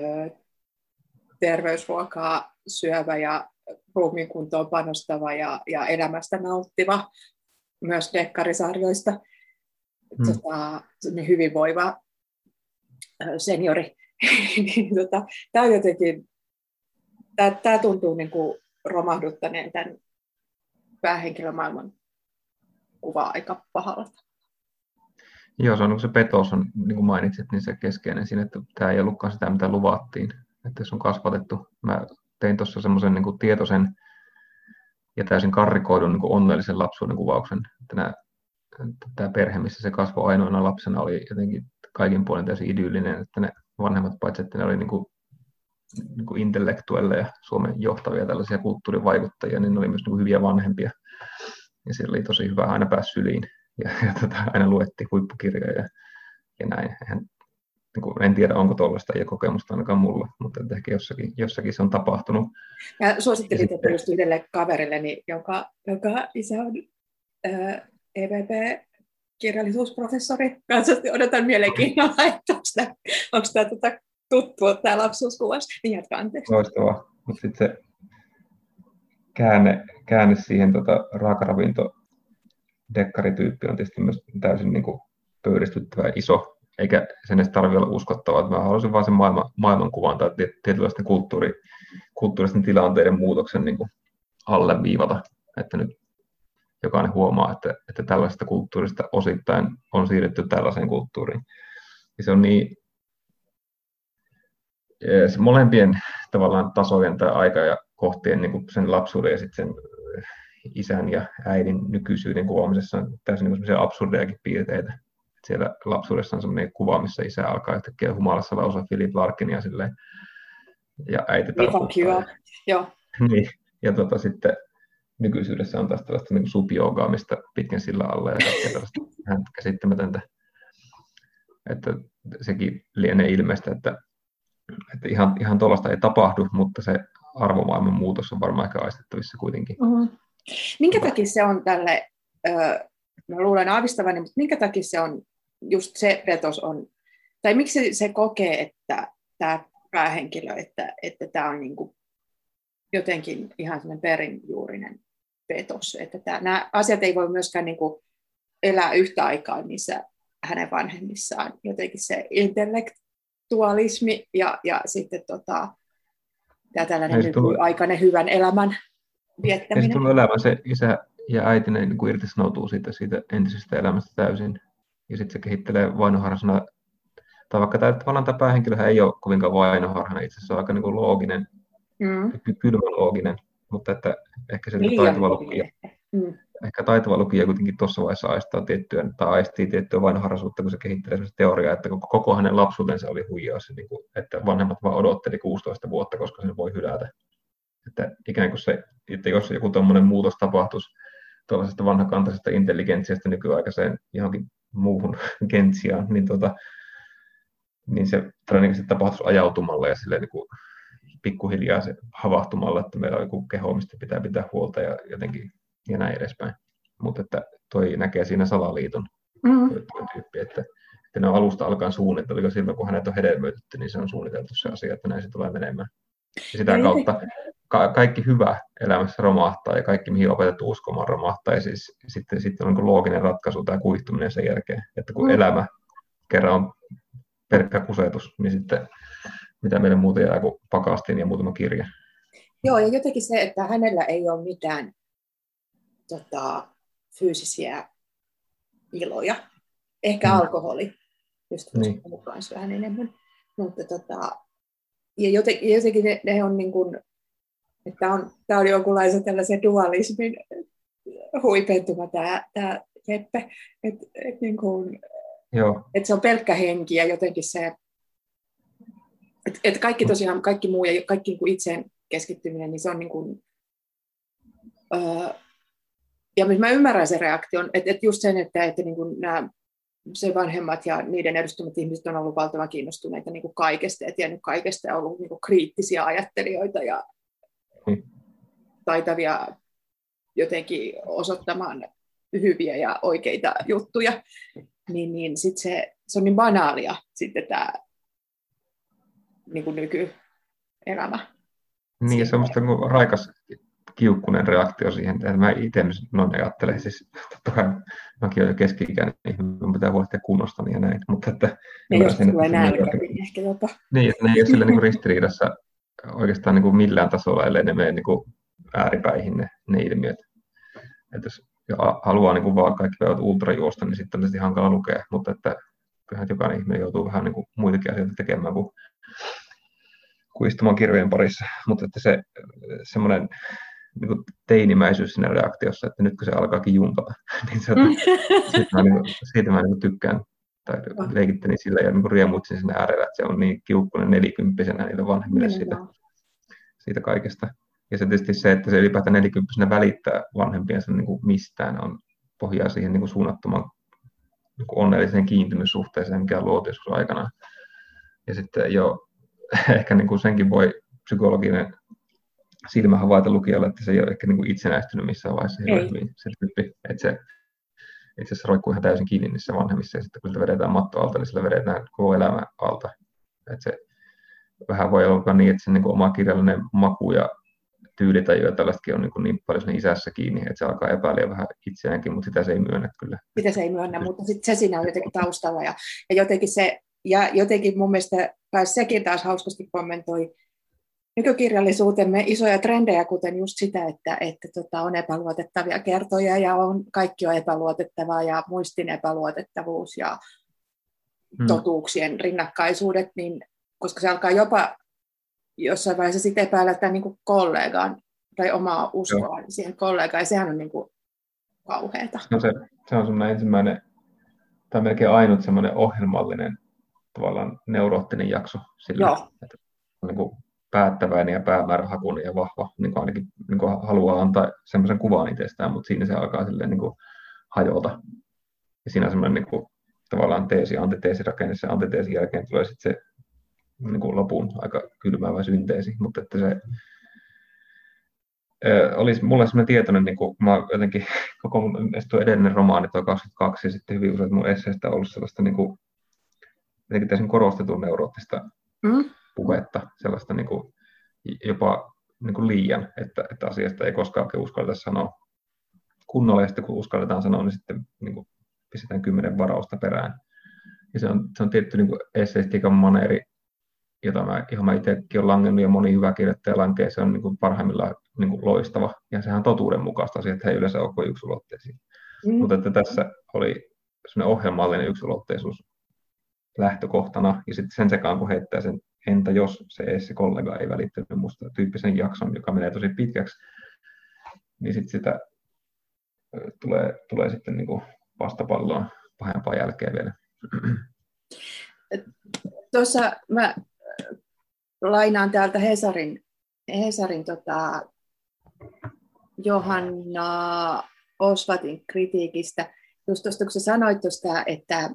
terveysruokaa syövä ja ruumiin kuntoon panostava ja, ja elämästä nauttiva, myös dekkarisarjoista, hmm. tota, hyvinvoiva seniori. niin, tota, tämä on jotenkin, tämä, tämä tuntuu niin kuin romahduttaneen tämän päähenkilömaailman kuvaa aika pahalta. Joo, se on se petos, on, niin kuin mainitsit, niin se keskeinen siinä, että tämä ei ollutkaan sitä, mitä luvattiin että jos on kasvatettu, mä tein tuossa semmoisen niin tietoisen ja täysin karrikoidun niin onnellisen lapsuuden kuvauksen. Että nämä, tämä perhe, missä se kasvoi ainoana lapsena, oli jotenkin kaikin puolin täysin idyllinen, että ne vanhemmat, paitsi että ne oli niin kuin, niin kuin intellektuelle ja Suomen johtavia tällaisia kulttuurivaikuttajia, niin ne oli myös niin kuin hyviä vanhempia. Ja siellä oli tosi hyvä aina päässä syliin ja, ja tota, aina luettiin huippukirjoja ja, ja näin. Eihän, niin kuin, en tiedä, onko tuollaista ja kokemusta ainakaan mulla, mutta ehkä jossakin, jossakin se on tapahtunut. Ja suosittelit, että just yhdelle kaverilleni, joka, joka isä on äh, EVP-kirjallisuusprofessori. Kansasti odotan mielenkiinnolla, että onko tämä, onko tämä tuota, tuttua tämä lapsuuskuvaus. Niin jatka anteeksi. Loistavaa. Mutta sitten se käänne, käänne siihen tota, raakaravinto dekkarityyppi on tietysti myös täysin niin kuin pöyristyttävä iso, eikä sen edes tarvitse olla uskottavaa. Mä haluaisin vain sen maailman, maailmankuvan tai tietynlaisten kulttuuri, kulttuuristen tilanteiden muutoksen niin kuin alleviivata, että nyt jokainen huomaa, että, että tällaista kulttuurista osittain on siirretty tällaiseen kulttuuriin. Ja se on niin, se molempien tavallaan tasojen tai aika ja kohtien niin kuin sen lapsuuden ja sitten sen isän ja äidin nykyisyyden kuvaamisessa on täysin niin absurdejakin piirteitä. Siellä lapsuudessa on sellainen kuva, missä isä alkaa yhtäkkiä humalassa lausua Philip Larkinia silleen, ja äiti tarkoittaa. Joo. niin, ja tota, sitten nykyisyydessä on taas tällaista niin subjoogaa, mistä pitkän sillä alle ja tällaista vähän käsittämätöntä. Että sekin lienee ilmeistä, että, että ihan, ihan tuollaista ei tapahdu, mutta se arvomaailman muutos on varmaan ehkä aistettavissa kuitenkin. Mm-hmm. Minkä takia se on tälle, mä luulen aavistavani, mutta minkä takia se on, just se vetos on, tai miksi se kokee, että tämä päähenkilö, että, että tämä on niin kuin jotenkin ihan sellainen perinjuurinen petos, että tämä, nämä asiat ei voi myöskään niin kuin elää yhtä aikaa niissä hänen vanhemmissaan. Jotenkin se intellektualismi ja, ja sitten tota, tämä tällainen nykyaikainen hyvän elämän viettäminen. Ja sitten elämä, se isä ja äiti ne niin kuin irtisanoutuu siitä, siitä entisestä elämästä täysin. Ja sitten se kehittelee vainoharhasena, tai vaikka tämä, tavallaan tämä päähenkilö ei ole kovinkaan vainoharhana, itse asiassa on aika niin kuin looginen, mm. kylmä looginen, mutta että ehkä se Liian taitava lukija, mm. ehkä taitava lukija kuitenkin tuossa vaiheessa aistaa tiettyä, tai aistii tiettyä vainoharhaisuutta, kun se kehittelee sellaista teoriaa, että koko, koko hänen lapsuutensa oli huijaus, niin kuin, että vanhemmat vaan odotteli 16 vuotta, koska sen voi hylätä. Että ikään kuin se, että jos joku tuommoinen muutos tapahtuisi tuollaisesta vanhakantaisesta intelligentsiasta nykyaikaiseen johonkin muuhun kentsiaan, niin, tota, niin se todennäköisesti tapahtuisi ajautumalla ja silleen niin kuin pikkuhiljaa se havahtumalla, että meillä on joku keho, mistä pitää pitää huolta ja jotenkin ja näin edespäin. Mutta että toi näkee siinä salaliiton mm. tyyppi, että, että ne on alusta alkaen suunniteltu, silloin kun hänet on hedelmöitetty, niin se on suunniteltu se asia, että näin se tulee menemään. Ja sitä ja kautta ka- kaikki hyvä elämässä romahtaa ja kaikki, mihin opetettu uskomaan, romahtaa. Ja siis sitten, sitten on niin looginen ratkaisu tämä kuihtuminen sen jälkeen. Että kun mm. elämä kerran on pelkkä kusetus, niin sitten mitä meille muuta jää kuin pakastin ja muutama kirja. Joo, ja jotenkin se, että hänellä ei ole mitään tota, fyysisiä iloja. Ehkä mm. alkoholi, just niin. mukaan vähän enemmän. Mutta tota, ja jotenkin, jotenkin ne, ne on niin kuin, että on, tämä on jonkunlaisen tällaisen dualismin huipentuma tämä, tämä Jeppe, että et niin kuin, Joo. Et se on pelkkä henki ja jotenkin se, että et kaikki tosiaan, kaikki muu ja kaikki niin kuin itseen keskittyminen, niin se on niin kuin, öö, ja mä ymmärrän sen reaktion, että, että just sen, että, että niin kuin nämä se vanhemmat ja niiden edustamat ihmiset on ollut valtavan kiinnostuneita niin kuin kaikesta ja tiennyt kaikesta ja ollut niin kuin kriittisiä ajattelijoita ja. Taitavia jotenkin osoittamaan hyviä ja oikeita juttuja, niin, niin sit se, se on niin banaalia sitten tämä niin kuin nykyelämä. Niin, ja semmoista niin raikas kiukkunen reaktio siihen, että mä itse noin ajattelen, siis totta kai mäkin olen jo keski-ikäinen, niin pitää huolehtia kunnosta ja näin, mutta että... Ja jos tulee nälkä, niin ehkä jopa. Niin, että ne ei ole sille niin ristiriidassa oikeastaan niin kuin millään tasolla, ellei ne mene niin kuin ääripäihin ne, ne ilmiöt. Että jos haluaa niin kuin vaan kaikki päivät ultrajuosta, niin sitten on tietysti hankala lukea, mutta että kyllähän jokainen ihminen joutuu vähän niin kuin muitakin asioita tekemään kuin, kuin istumaan kirjojen parissa. Mutta että se semmoinen niin kuin teinimäisyys siinä reaktiossa, että nyt kun se alkaakin jumpata, niin se, siitä mä, niin kuin, siitä mä niin kuin tykkään tai leikittelin sillä ja niin riemuitsin sinne äärellä, että se on niin kiukkunen nelikymppisenä niille vanhemmille siitä, siitä kaikesta. Ja se tietysti se, että se ylipäätään nelikymppisenä välittää vanhempiensa niin kuin mistään, on pohjaa siihen niin kuin suunnattoman niin kuin onnelliseen kiintymyssuhteeseen, mikä on luotu joskus aikana. Ja sitten jo ehkä niin kuin senkin voi psykologinen silmä havaita lukijalle, että se ei ole ehkä niin kuin itsenäistynyt missään vaiheessa hyvin, se tyyppi. Että se itse asiassa roikkuu ihan täysin kiinni niissä vanhemmissa, ja sitten kun sitä vedetään matto alta, niin sillä vedetään koko elämä alta. Että se vähän voi olla niin, että se niin kuin oma kirjallinen maku ja tyylitaju ja tällaistakin on niin, kuin niin paljon sinne isässä kiinni, että se alkaa epäillä vähän itseäänkin, mutta sitä se ei myönnä kyllä. Sitä se ei myönnä, mutta sitten se siinä on jotenkin taustalla ja, ja jotenkin se, ja jotenkin mun mielestä, sekin taas hauskasti kommentoi nykykirjallisuutemme isoja trendejä, kuten just sitä, että, että tota, on epäluotettavia kertoja ja on, kaikki on epäluotettavaa ja muistin epäluotettavuus ja hmm. totuuksien rinnakkaisuudet, niin koska se alkaa jopa jossain vaiheessa sitten epäillä tämän niin kollegaan tai omaa uskoa Joo. siihen kollegaan, ja sehän on niin kuin kauheata. No se, se on semmoinen ensimmäinen, tai melkein ainut semmoinen ohjelmallinen tavallaan neuroottinen jakso sillä, Joo. että niin kuin päättäväinen ja päämäärähakuinen ja vahva, niin kuin ainakin niin kuin haluaa antaa semmoisen kuvan itsestään, mutta siinä se alkaa silleen niin kuin hajota. Ja siinä on semmoinen niin kuin, tavallaan teesi, antiteesi rakenne, se antiteesin jälkeen tulee sitten se niin kuin lopun aika kylmäävä synteesi, mutta että se ö, olisi mulle semmoinen tietoinen, niin kuin, mä jotenkin koko mun tuo edellinen romaani, tuo 22, ja sitten hyvin usein mun esseistä on ollut sellaista niin kuin, jotenkin täysin korostetun neuroottista mm puhetta, sellaista niin kuin, jopa niin kuin liian, että, että asiasta ei koskaan oikein uskalleta sanoa kunnolla, ja sitten kun uskalletaan sanoa, niin sitten niin kuin, pistetään kymmenen varausta perään. Ja se on, se on tietty niin esseistiikan maneeri, jota mä, johon mä itsekin olen langennut ja moni hyvä kirjoittaja lankee, se on niin kuin parhaimmillaan niin kuin loistava. Ja sehän on totuuden mukaista asia, että he yleensä ole kuin yksulotteisia. Mm. Mutta että tässä oli sellainen ohjelmallinen yksulotteisuus lähtökohtana, ja sitten sen sekaan, kun heittää sen entä jos se se kollega ei välittänyt musta tyyppisen jakson, joka menee tosi pitkäksi, niin sitten sitä tulee, tulee sitten niin vastapalloa pahempaa jälkeen vielä. Tuossa mä lainaan täältä Hesarin, Hesarin tota, Johanna Osvatin kritiikistä. Just tuosta, kun sä sanoit tuosta, että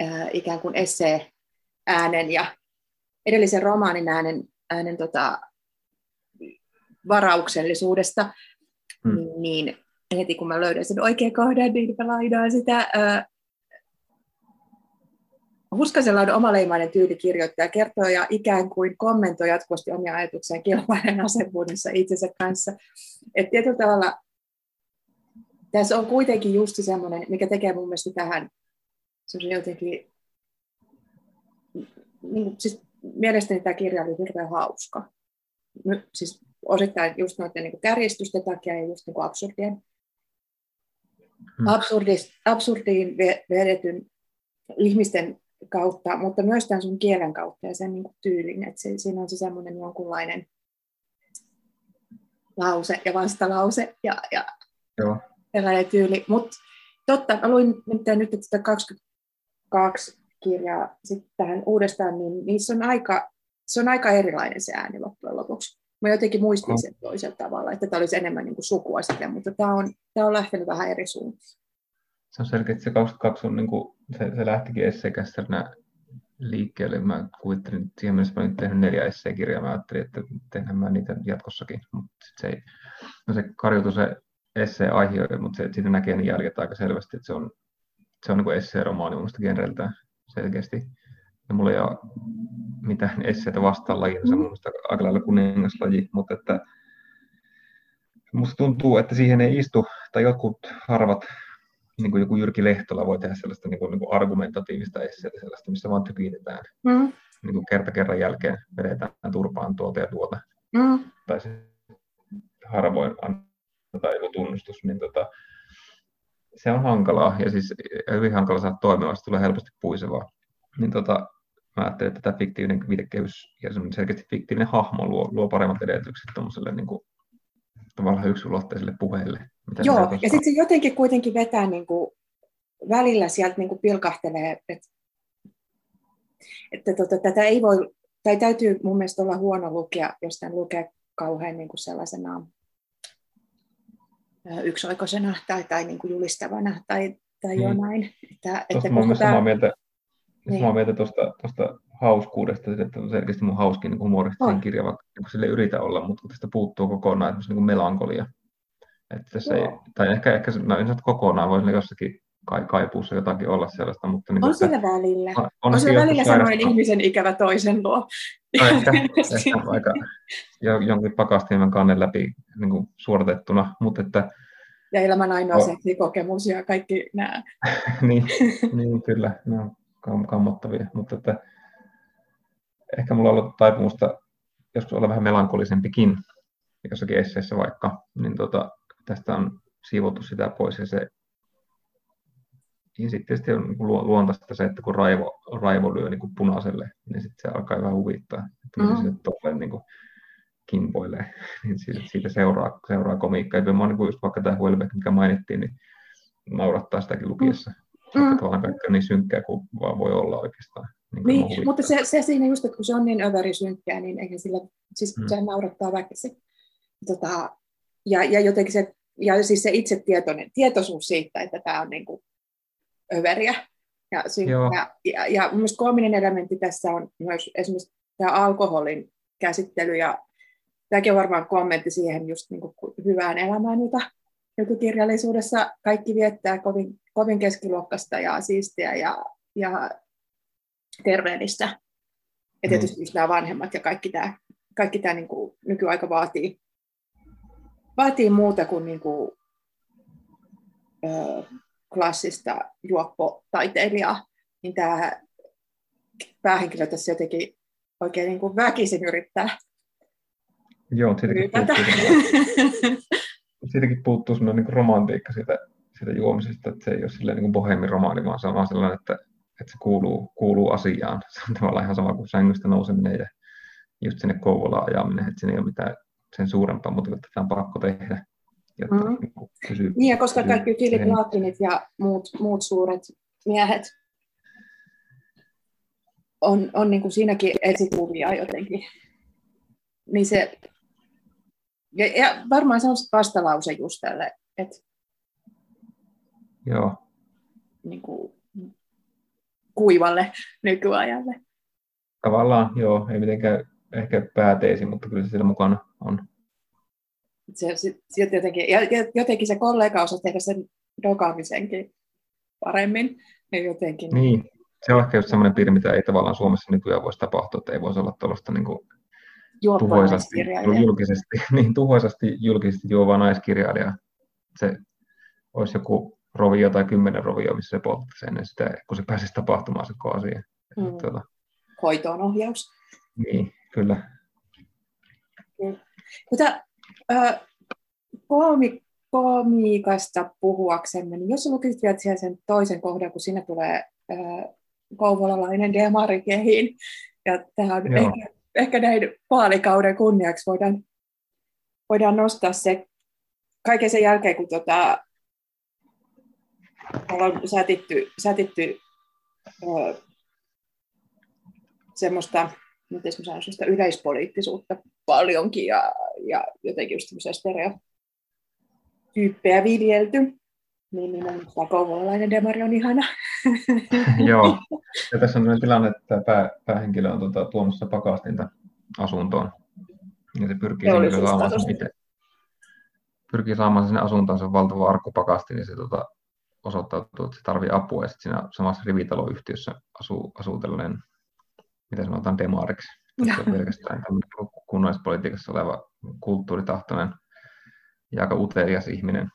ää, ikään kuin essee äänen ja edellisen romaanin äänen, äänen tota, varauksellisuudesta, hmm. niin heti kun mä löydän sen oikean kohdan, niin mä lainaan sitä. Ää, Huskasella on omaleimainen tyyli kirjoittaa, kertoo ja ikään kuin kommentoi jatkuvasti omia ajatuksiaan kilpailijan asevuudessa itsensä kanssa. Et tietyllä tavalla tässä on kuitenkin just semmoinen, mikä tekee mun mielestä tähän jotenkin niin, siis mielestäni tämä kirja oli hirveän hauska. Nyt, siis osittain just noiden niin kärjistysten takia ja just niin kuin absurdien, hmm. absurdis, absurdiin vedetyn ihmisten kautta, mutta myös tämän sun kielen kautta ja sen niin kuin tyylin, että se, siinä on se semmoinen jonkunlainen lause ja vastalause ja, ja Joo. sellainen tyyli. Mutta totta, mä luin nyt, että 22 kirjaa sitten tähän uudestaan, niin niissä on aika, se on aika erilainen se ääni loppujen lopuksi. Mä jotenkin muistin sen toisella tavalla, että tämä olisi enemmän niin kuin sukua sitten, mutta tämä on, tämä on lähtenyt vähän eri suuntiin. Se on selkeä, että se 22 on, niin kuin, se, se lähtikin esseekästerinä liikkeelle. Mä kuvittelin, että siihen mennessä mä tehnyt neljä esseekirjaa. Mä ajattelin, että tehdään mä niitä jatkossakin, mutta se ei. No se karjutui se essee aihe, mutta se, siitä näkee ne jäljet aika selvästi, että se on, se on niin essee-romaani mun genreltään selkeästi. Ja mulla ei ole mitään esseitä vastaan lajina, se on mun aika lailla kuningaslaji, mutta että musta tuntuu, että siihen ei istu, tai jotkut harvat, niin kuin joku Jyrki Lehtola voi tehdä sellaista niin kuin, niin kuin argumentatiivista esseitä, sellaista, missä vaan tykitetään. Mm. Niin kuin kerta kerran jälkeen vedetään turpaan tuolta ja tuolta. Mm. Tai se harvoin antaa joku tunnustus, niin tota, se on hankalaa ja siis hyvin hankala saada toimia, se tulee helposti puisevaa. Niin tota, mä ajattelin, että tämä fiktiivinen viitekehys ja selkeästi fiktiivinen hahmo luo, luo paremmat edellytykset tuollaiselle niin kuin tavallaan yksulotteiselle puheelle. Mitä Joo, ja sitten se jotenkin kuitenkin vetää niin kuin, välillä sieltä niin kuin pilkahtelee, että, että tota, tätä ei voi, tai täytyy mun mielestä olla huono lukea, jos tämän lukee kauhean niin kuin sellaisena yksioikoisena tai, tai niin kuin julistavana tai, tai niin. jonain. Että, että mä olen samaa mieltä, niin. samaa mieltä tuosta, tuosta hauskuudesta, että on selkeästi mun hauskin niin humoristinen kirja, vaikka niin sille yritä olla, mutta tästä puuttuu kokonaan niin kuin melankolia. Että tässä ei, tai ehkä, ehkä no, en kokonaan, voisi jossakin kai, kaipuussa jotakin olla sellaista. Mutta niin on siellä välillä. On, on siellä välillä semmoinen ihmisen ikävä toisen luo. No ehkä, ehkä aika jonkin pakastimen kannen läpi niin kuin suoritettuna, mutta että ja elämän ainoa oh. kokemus ja kaikki nämä. niin, niin, kyllä, ne on kammottavia, mutta että ehkä mulla on ollut taipumusta joskus olla vähän melankolisempikin, jossakin esseessä vaikka, niin tota, tästä on siivottu sitä pois ja se niin sitten tietysti on niin luontaista se, että kun raivo, raivo lyö niin kuin punaiselle, niin sitten se alkaa vähän huvittaa, että mm. se tolleen niin kuin kimpoilee, niin siitä, siitä seuraa, seuraa komiikkaa. Ja mä niin just vaikka tämä Huelbeck, mikä mainittiin, niin naurattaa sitäkin lukiessa. Mm. Tavallaan kaikki on niin synkkää kuin vaan voi olla oikeastaan. Niin, niin mutta se, se, siinä just, että kun se on niin överi-synkkää, niin eihän sillä, siis mm. se naurattaa väkisin. Tota, ja, ja jotenkin se, ja siis se itse tietoinen, tietoisuus siitä, että tämä on niin kuin överiä ja synkkää. Ja, ja myös koominen elementti tässä on myös esimerkiksi tämä alkoholin käsittely, ja tämäkin on varmaan kommentti siihen just niin kuin hyvään elämään, jota kirjallisuudessa kaikki viettää kovin, kovin keskiluokkasta ja siistiä ja, ja terveellistä. Ja mm. tietysti mm. nämä vanhemmat ja kaikki tämä, kaikki tämä niin kuin nykyaika vaatii, vaatii muuta kuin, niin kuin ö, klassista juoppotaiteilijaa, niin tämä päähenkilö tässä jotenkin oikein niin kuin väkisin yrittää Joo, siitäkin puuttuu, siitäkin puuttuu sellainen niin romantiikka siitä, siitä juomisesta, että se ei ole silleen niin bohemin romaani, vaan se on vaan sellainen, että, että se kuuluu, kuuluu asiaan. Se on tavallaan ihan sama kuin sängystä nouseminen ja just sinne Kouvolaan ajaminen, että siinä ei ole mitään sen suurempaa, mutta tätä on pakko tehdä. Jotta mm-hmm. niin, pysyy, niin, ja koska pysyy kaikki Philip Larkinit ja muut, muut suuret miehet on, on niin kuin siinäkin esikuvia jotenkin. Niin se, ja, ja varmaan se on vastalause just tälle, että Joo. Niin kuin, kuivalle nykyajalle. Tavallaan, joo, ei mitenkään ehkä pääteisi, mutta kyllä se siellä mukana on. Se, se, jotenkin, ja jotenkin se kollega osaa tehdä sen dokaamisenkin paremmin. Ja jotenkin... Niin, se on ehkä just sellainen piirre, mitä ei tavallaan Suomessa nykyään voisi tapahtua, että ei voisi olla tuollaista niin kuin tuhoisasti, julkisesti, niin, tuhoisasti julkisesti juova naiskirjailija. Se olisi joku rovio tai kymmenen rovio, missä se polttaisi ennen sitä, kun se pääsisi tapahtumaan se asia. Mm. Tuota, Hoitoon ohjaus. Niin, kyllä. Mutta, äh, koomi, puhuaksemme, niin jos lukisit vielä siellä sen toisen kohdan, kun siinä tulee äh, kouvolalainen demari kehiin, ja tämä on ehkä, ehkä näin vaalikauden kunniaksi voidaan, voidaan nostaa se kaiken sen jälkeen, kun tota, on sätitty, sätitty ö, semmoista, miten mä sanon, yleispoliittisuutta paljonkin ja, ja jotenkin just semmoisia stereotyyppejä viljelty. Niin, niin on tämä kouvolalainen demari on ihana. Joo, ja tässä on tilanne, että pää, päähenkilö on tuota, tuomassa pakastinta asuntoon. Ja se pyrkii saamaan sen itse. Pyrkii saamaan sinne asuntoon sen valtava arkkupakasti, niin se tuota, osoittautuu, että se tarvii apua. Ja sitten siinä samassa rivitaloyhtiössä asuu, asuu tällainen, mitä sanotaan, demariksi. Tässä on pelkästään kunnallispolitiikassa oleva kulttuuritahtoinen ja aika utelias ihminen.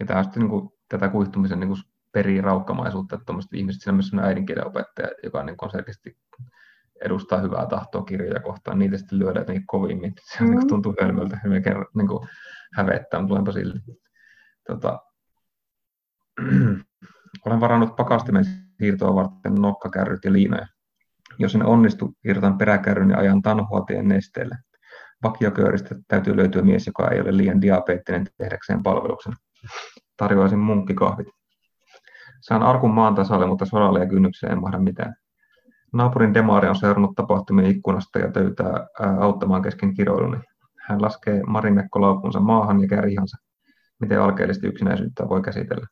Ja tämä on sitten niin kuin, tätä kuihtumisen niin kuin perii raukkamaisuutta, että tuommoiset ihmiset, siinä on myös äidinkielen opettaja, joka niin kuin selkeästi edustaa hyvää tahtoa kirjoja kohtaan, niitä sitten lyödään jotenkin kovimmin. Se mm. niin tuntuu hölmöltä, melkein niin kuin hävettää, mutta tulenpa sille. Tota, olen varannut pakastimen siirtoa varten nokkakärryt ja liinoja. Jos en onnistu, irrotan peräkärryn ja ajan tanhuatien nesteelle. Vakiokööristä täytyy löytyä mies, joka ei ole liian diabeettinen tehdäkseen palveluksen. Tarjoaisin munkkikahvit. Saan arkun maan tasalle, mutta sodalle ja kynnykseen ei mahda mitään. Naapurin demaari on seurannut tapahtumia ikkunasta ja töytää auttamaan kesken kiroiluni. Hän laskee marimekkolaukunsa maahan ja kärjihansa. Miten alkeellisesti yksinäisyyttä voi käsitellä.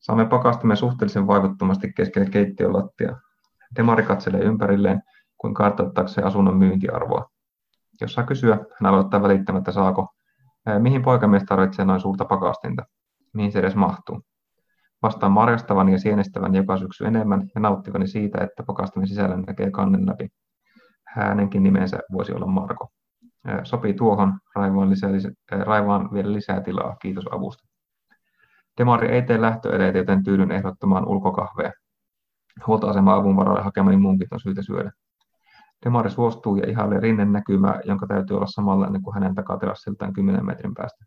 Saamme pakastamme suhteellisen vaivottomasti keskelle keittiön lattia. Demari katselee ympärilleen, kuin kartoittaakseen asunnon myyntiarvoa. Jos saa kysyä, hän aloittaa välittämättä saako, mihin poikamies tarvitsee noin suurta pakastinta, mihin se edes mahtuu. Vastaan marjastavan ja sienestävän joka syksy enemmän ja nauttivani siitä, että pakastimen sisällä näkee kannen läpi. Hänenkin nimensä voisi olla Marko. Sopii tuohon, raivaan, lisää, raivaan vielä lisää tilaa, kiitos avusta. Demari ei tee lähtöeleitä, joten tyydyn ehdottamaan ulkokahveja. Huoltoasema-avun varalle hakemani munkit on syytä syödä. Demari suostuu ja ihailee rinnen näkymää, jonka täytyy olla samanlainen kuin hänen takaterassiltaan 10 metrin päästä.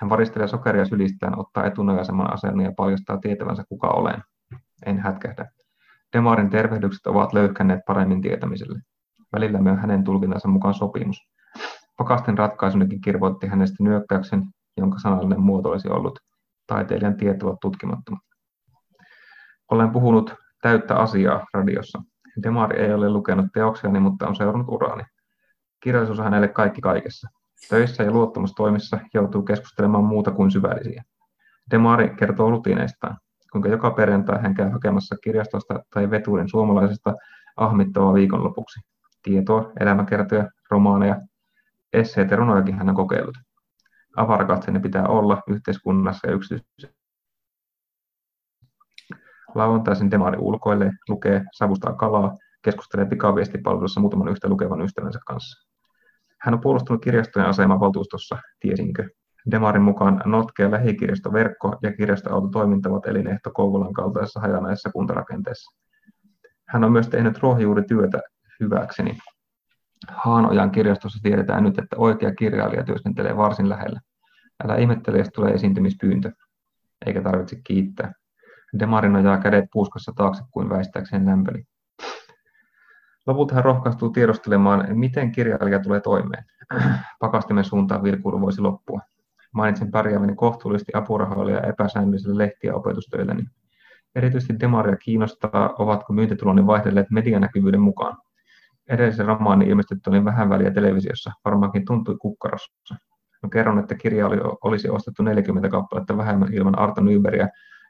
Hän varistelee sokeria sylistään, ottaa etunojaisemman asennon ja paljastaa tietävänsä kuka olen. En hätkähdä. Demarin tervehdykset ovat löyhkänneet paremmin tietämiselle. Välillä myös hänen tulkintansa mukaan sopimus. Pakasten ratkaisunikin kirvoitti hänestä nyökkäyksen, jonka sanallinen muoto olisi ollut taiteilijan tiet ovat tutkimattomat. Olen puhunut täyttä asiaa radiossa. Demari ei ole lukenut teoksiani, mutta on seurannut uraani. Kirjallisuus on hänelle kaikki kaikessa. Töissä ja luottamustoimissa joutuu keskustelemaan muuta kuin syvällisiä. Demari kertoo rutiineistaan, kuinka joka perjantai hän käy hakemassa kirjastosta tai veturin suomalaisesta ahmittavaa viikonlopuksi. Tietoa, elämäkertoja, romaaneja, esseet ja runojakin hän on kokeillut. Avarakatseinen pitää olla yhteiskunnassa ja yksityisessä. Lauantaisin Demari ulkoilee, lukee, savustaa kalaa, keskustelee pikaviestipalvelussa muutaman yhtä lukevan ystävänsä kanssa. Hän on puolustanut kirjastojen asemaa valtuustossa, tiesinkö. Demarin mukaan notkea lähikirjastoverkko ja kirjastoauto toiminta ovat elinehto Kouvolan kaltaisessa hajanaisessa kuntarakenteessa. Hän on myös tehnyt ruohonjuurityötä hyväkseni. Haanojan kirjastossa tiedetään nyt, että oikea kirjailija työskentelee varsin lähellä. Älä ihmettele, jos tulee esiintymispyyntö. Eikä tarvitse kiittää. Demarin nojaa kädet puuskassa taakse kuin väistääkseen lämpöni. Lopulta hän rohkaistuu tiedostelemaan, miten kirjailija tulee toimeen. Pakastimen suuntaan vilkuilu voisi loppua. Mainitsin pärjääväni kohtuullisesti apurahoilla ja epäsäännöllisillä lehti- ja opetustöilläni. Erityisesti Demaria kiinnostaa, ovatko myyntituloni vaihdelleet medianäkyvyyden mukaan. Edellisen romaani ilmestytty oli vähän väliä televisiossa, varmaankin tuntui kukkarossa. No, kerron, että kirja oli, olisi ostettu 40 kappaletta vähemmän ilman Arto Nybergia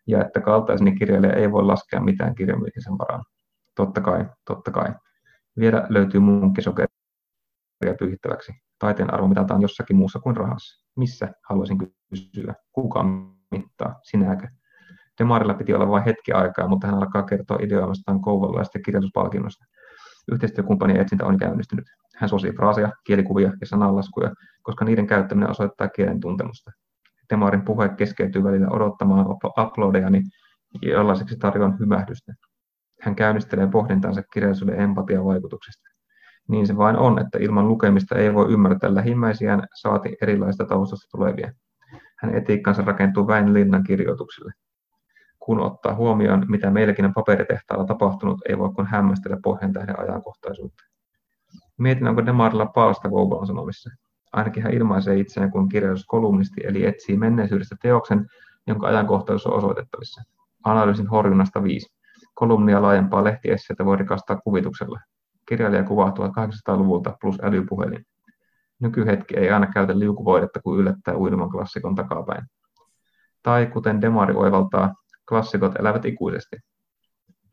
ja että kaltaiseni kirjailija ei voi laskea mitään kirjamyytisen varaan. Totta kai, totta kai. Vielä löytyy munkkisokeria pyyhittäväksi. Taiteen arvo mitataan jossakin muussa kuin rahassa. Missä, haluaisin kysyä. Kuka mittaa, sinäkö? Demarilla piti olla vain hetki aikaa, mutta hän alkaa kertoa ideoimastaan kouvolaisesta kirjoituspalkinnosta. Yhteistyökumppanien etsintä on käynnistynyt. Hän suosii fraaseja, kielikuvia ja sananlaskuja, koska niiden käyttäminen osoittaa kielen tuntemusta. Demarin puhe keskeytyy välillä odottamaan uploadejani, jollaiseksi tarjoan hymähdystä. Hän käynnistelee pohdintansa kirjallisuuden empatiavaikutuksesta. Niin se vain on, että ilman lukemista ei voi ymmärtää lähimmäisiään, saati erilaista taustasta tulevia. Hän etiikkansa rakentuu Väin Linnan kirjoituksille. Kun ottaa huomioon, mitä meilläkin on paperitehtaalla tapahtunut, ei voi kuin hämmästellä pohjan tähden ajankohtaisuutta. Mietin, onko Demarilla palsta Kouvolan sanomissa. Ainakin hän ilmaisee itseään kuin kirjallisuuskolumnisti, eli etsii menneisyydestä teoksen, jonka ajankohtaisuus on osoitettavissa. Analyysin horjunnasta 5. Kolumnia laajempaa lehtiesseitä voi rikastaa kuvituksella. Kirjailija kuvaa 1800-luvulta plus älypuhelin. Nykyhetki ei aina käytä liukuvoidetta kuin yllättää uinuman klassikon takapäin. Tai kuten Demari oivaltaa, klassikot elävät ikuisesti.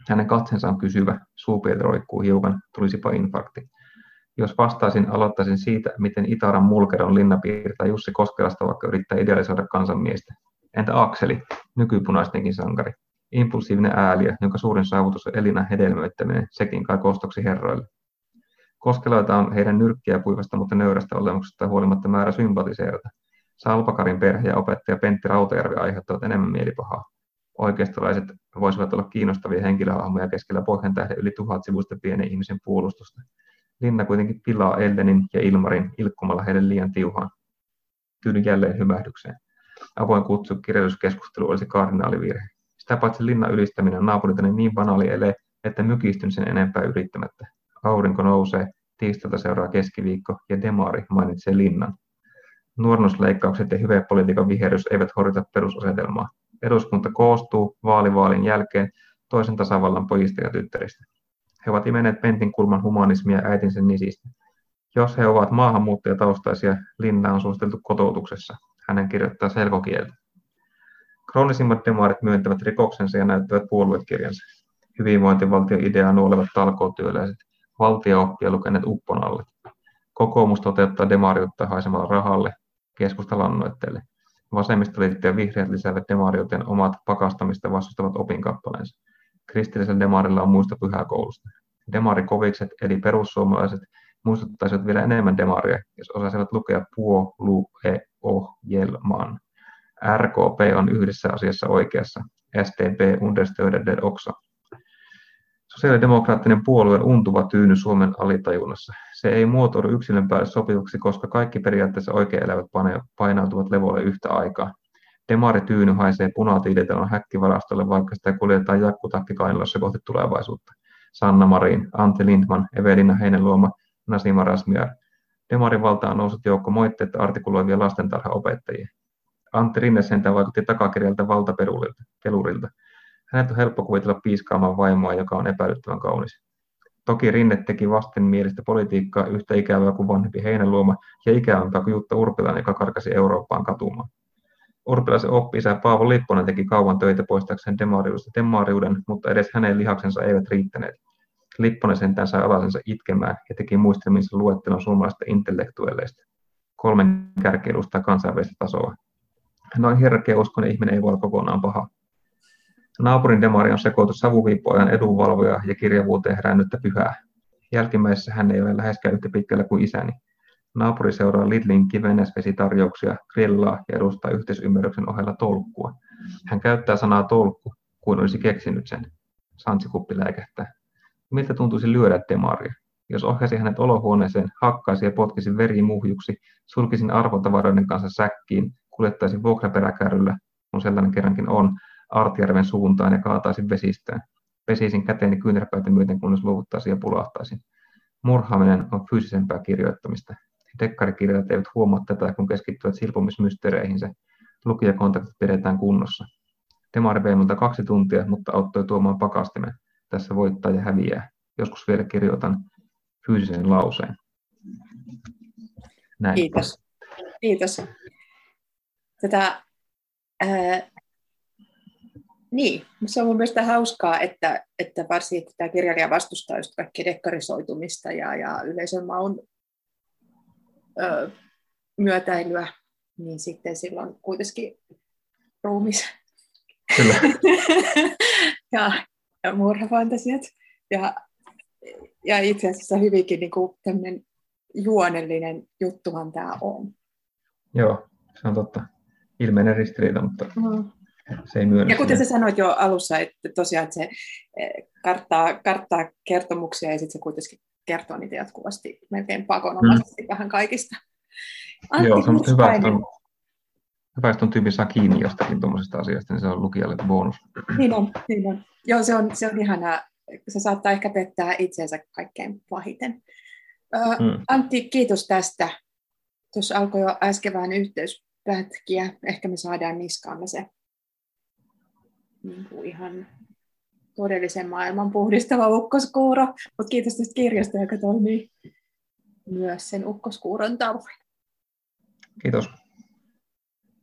Hänen katsensa on kysyvä, suupieli roikkuu hiukan, tulisipa infarkti. Jos vastaisin, aloittaisin siitä, miten Itaran mulkeron linna piirtää Jussi Koskelasta, vaikka yrittää idealisoida kansanmiestä. Entä Akseli, nykypunaistenkin sankari? Impulsiivinen ääliö, jonka suurin saavutus on Elina hedelmöittäminen, sekin kai kostoksi herroille. Koskeloita on heidän nyrkkiä puivasta, mutta nöyrästä olemuksesta huolimatta määrä sympatiseerata. Salpakarin perhe ja opettaja Pentti Rautajärvi aiheuttavat enemmän mielipahaa. Oikeistolaiset voisivat olla kiinnostavia henkilöhahmoja keskellä pohjan tähden yli tuhat sivuista pienen ihmisen puolustusta. Linna kuitenkin pilaa Ellenin ja Ilmarin ilkkumalla heille liian tiuhaan. Tyydyn jälleen hymähdykseen. Avoin kutsu kirjallisuuskeskustelu olisi kardinaalivirhe. Sitä paitsi linnan ylistäminen on naapuritani niin banaali ele, että mykistyn sen enempää yrittämättä. Aurinko nousee, tiistailta seuraa keskiviikko ja Demari mainitsee linnan. Nuorennusleikkaukset ja hyvepolitiikan viherys eivät horjuta perusasetelmaa. Eduskunta koostuu vaalivaalin jälkeen toisen tasavallan pojista ja tyttäristä. He ovat imeneet Pentin kulman humanismia äitinsä nisistä. Jos he ovat maahanmuuttajataustaisia, Linna on suositeltu kotoutuksessa. Hänen kirjoittaa selkokieltä. Kroonisimmat demarit myöntävät rikoksensa ja näyttävät puoluekirjansa. Hyvinvointivaltio-ideaa nuolevat talkootyöläiset, valtio-oppia lukeneet upponalle. Kokoomus toteuttaa demariutta haisemalla rahalle, keskusta lannoitteelle. Vasemmistoliitot ja vihreät lisäävät demariuteen omat pakastamista vastustavat opinkappaleensa. Kristillisellä demarilla on muista pyhäkoulusta. Demarikovikset eli perussuomalaiset muistuttaisivat vielä enemmän demaria, jos osaisivat lukea puolue-ohjelman. RKP on yhdessä asiassa oikeassa. SDP understöder oksa. Sosiaalidemokraattinen puolue on untuva tyyny Suomen alitajunnassa. Se ei muotoidu yksilön päälle sopivaksi, koska kaikki periaatteessa oikein elävät painautuvat levolle yhtä aikaa. Demari tyyny haisee punatiilitelon häkkivarastolle, vaikka sitä kuljetaan jakkutakki kainalossa kohti tulevaisuutta. Sanna Marin, Antti Lindman, Evelina Heinenluoma, Nasima Rasmiar. Demarin valtaan on noussut joukko moitteita artikuloivia lastentarhaopettajia. Antti Rinne sentään vaikutti takakirjalta valtapelurilta. Hänet on helppo kuvitella piiskaamaan vaimoa, joka on epäilyttävän kaunis. Toki Rinne teki vastenmielistä politiikkaa yhtä ikävää kuin vanhempi Heinäluoma ja ikävämpää kuin Jutta Urpilainen, joka karkasi Eurooppaan katumaan. Urpilaisen oppi Paavo Lipponen teki kauan töitä poistaakseen demariudesta demariuden, mutta edes hänen lihaksensa eivät riittäneet. Lipponen sentään sai alasensa itkemään ja teki muistelminsa luettelon suomalaisista intellektuelleista. Kolmen kärki edustaa kansainvälistä tasoa. Noin herkkä uskon ihminen ei voi olla kokonaan paha. Naapurin demari on sekoitus savuviippoajan edunvalvoja ja kirjavuuteen herännyttä pyhää. Jälkimmäisessä hän ei ole läheskään yhtä pitkällä kuin isäni. Naapuri seuraa Lidlin kivenäsvesitarjouksia, grillaa ja edustaa yhteisymmärryksen ohella tolkkua. Hän käyttää sanaa tolkku, kuin olisi keksinyt sen. Sansikuppi läikähtää. Miltä tuntuisi lyödä demaria? Jos ohjasi hänet olohuoneeseen, hakkaisi ja potkisi verimuhjuksi, sulkisin arvotavaroiden kanssa säkkiin, kuljettaisin vuokraperäkärryllä, kun sellainen kerrankin on, Artjärven suuntaan ja kaataisin vesistöön. Pesisin käteeni kyynärpäitä myöten, kunnes luovuttaisin ja pulahtaisin. Murhaaminen on fyysisempää kirjoittamista. Dekkarikirjailijat eivät huomaa tätä, kun keskittyvät silpomismysteereihinsä. Lukijakontaktit pidetään kunnossa. Demari vei minulta kaksi tuntia, mutta auttoi tuomaan pakastimen. Tässä voittaa ja häviää. Joskus vielä kirjoitan fyysisen lauseen. Näin. Kiitos. Kiitos. Tätä, ää, niin, se on mun mielestä hauskaa, että, että varsinkin tämä kirjailija vastustaa just kaikkea dekkarisoitumista ja, ja yleisön maun ö, myötäilyä, niin sitten silloin kuitenkin ruumis Kyllä. ja, ja murhafantasiat. Ja, ja itse asiassa hyvinkin niin kuin juonellinen juttuhan tämä on. Joo, se on totta. Ilmeinen ristiriita, mutta mm. se ei myönnä. Ja kuten sä sanoit jo alussa, että tosiaan että se eh, karttaa, karttaa kertomuksia ja sitten se kuitenkin kertoo niitä jatkuvasti melkein pakonomaisesti mm. vähän kaikista. Antti Joo, se on hyvä, että on, hyvä, että on tyyppi saa kiinni jostakin tuommoisesta asiasta, niin se on lukijalle bonus. Niin on, niin on. Joo, se on, se on ihanaa. Se saattaa ehkä pettää itseensä kaikkein pahiten. mm. Antti, kiitos tästä. Tuossa alkoi jo äsken vähän yhteyspätkiä. Ehkä me saadaan niskaamme se niin kuin ihan todellisen maailman puhdistava ukkoskuuro. Mutta kiitos tästä kirjasta, joka toimii myös sen ukkoskuuron tavoin. Kiitos.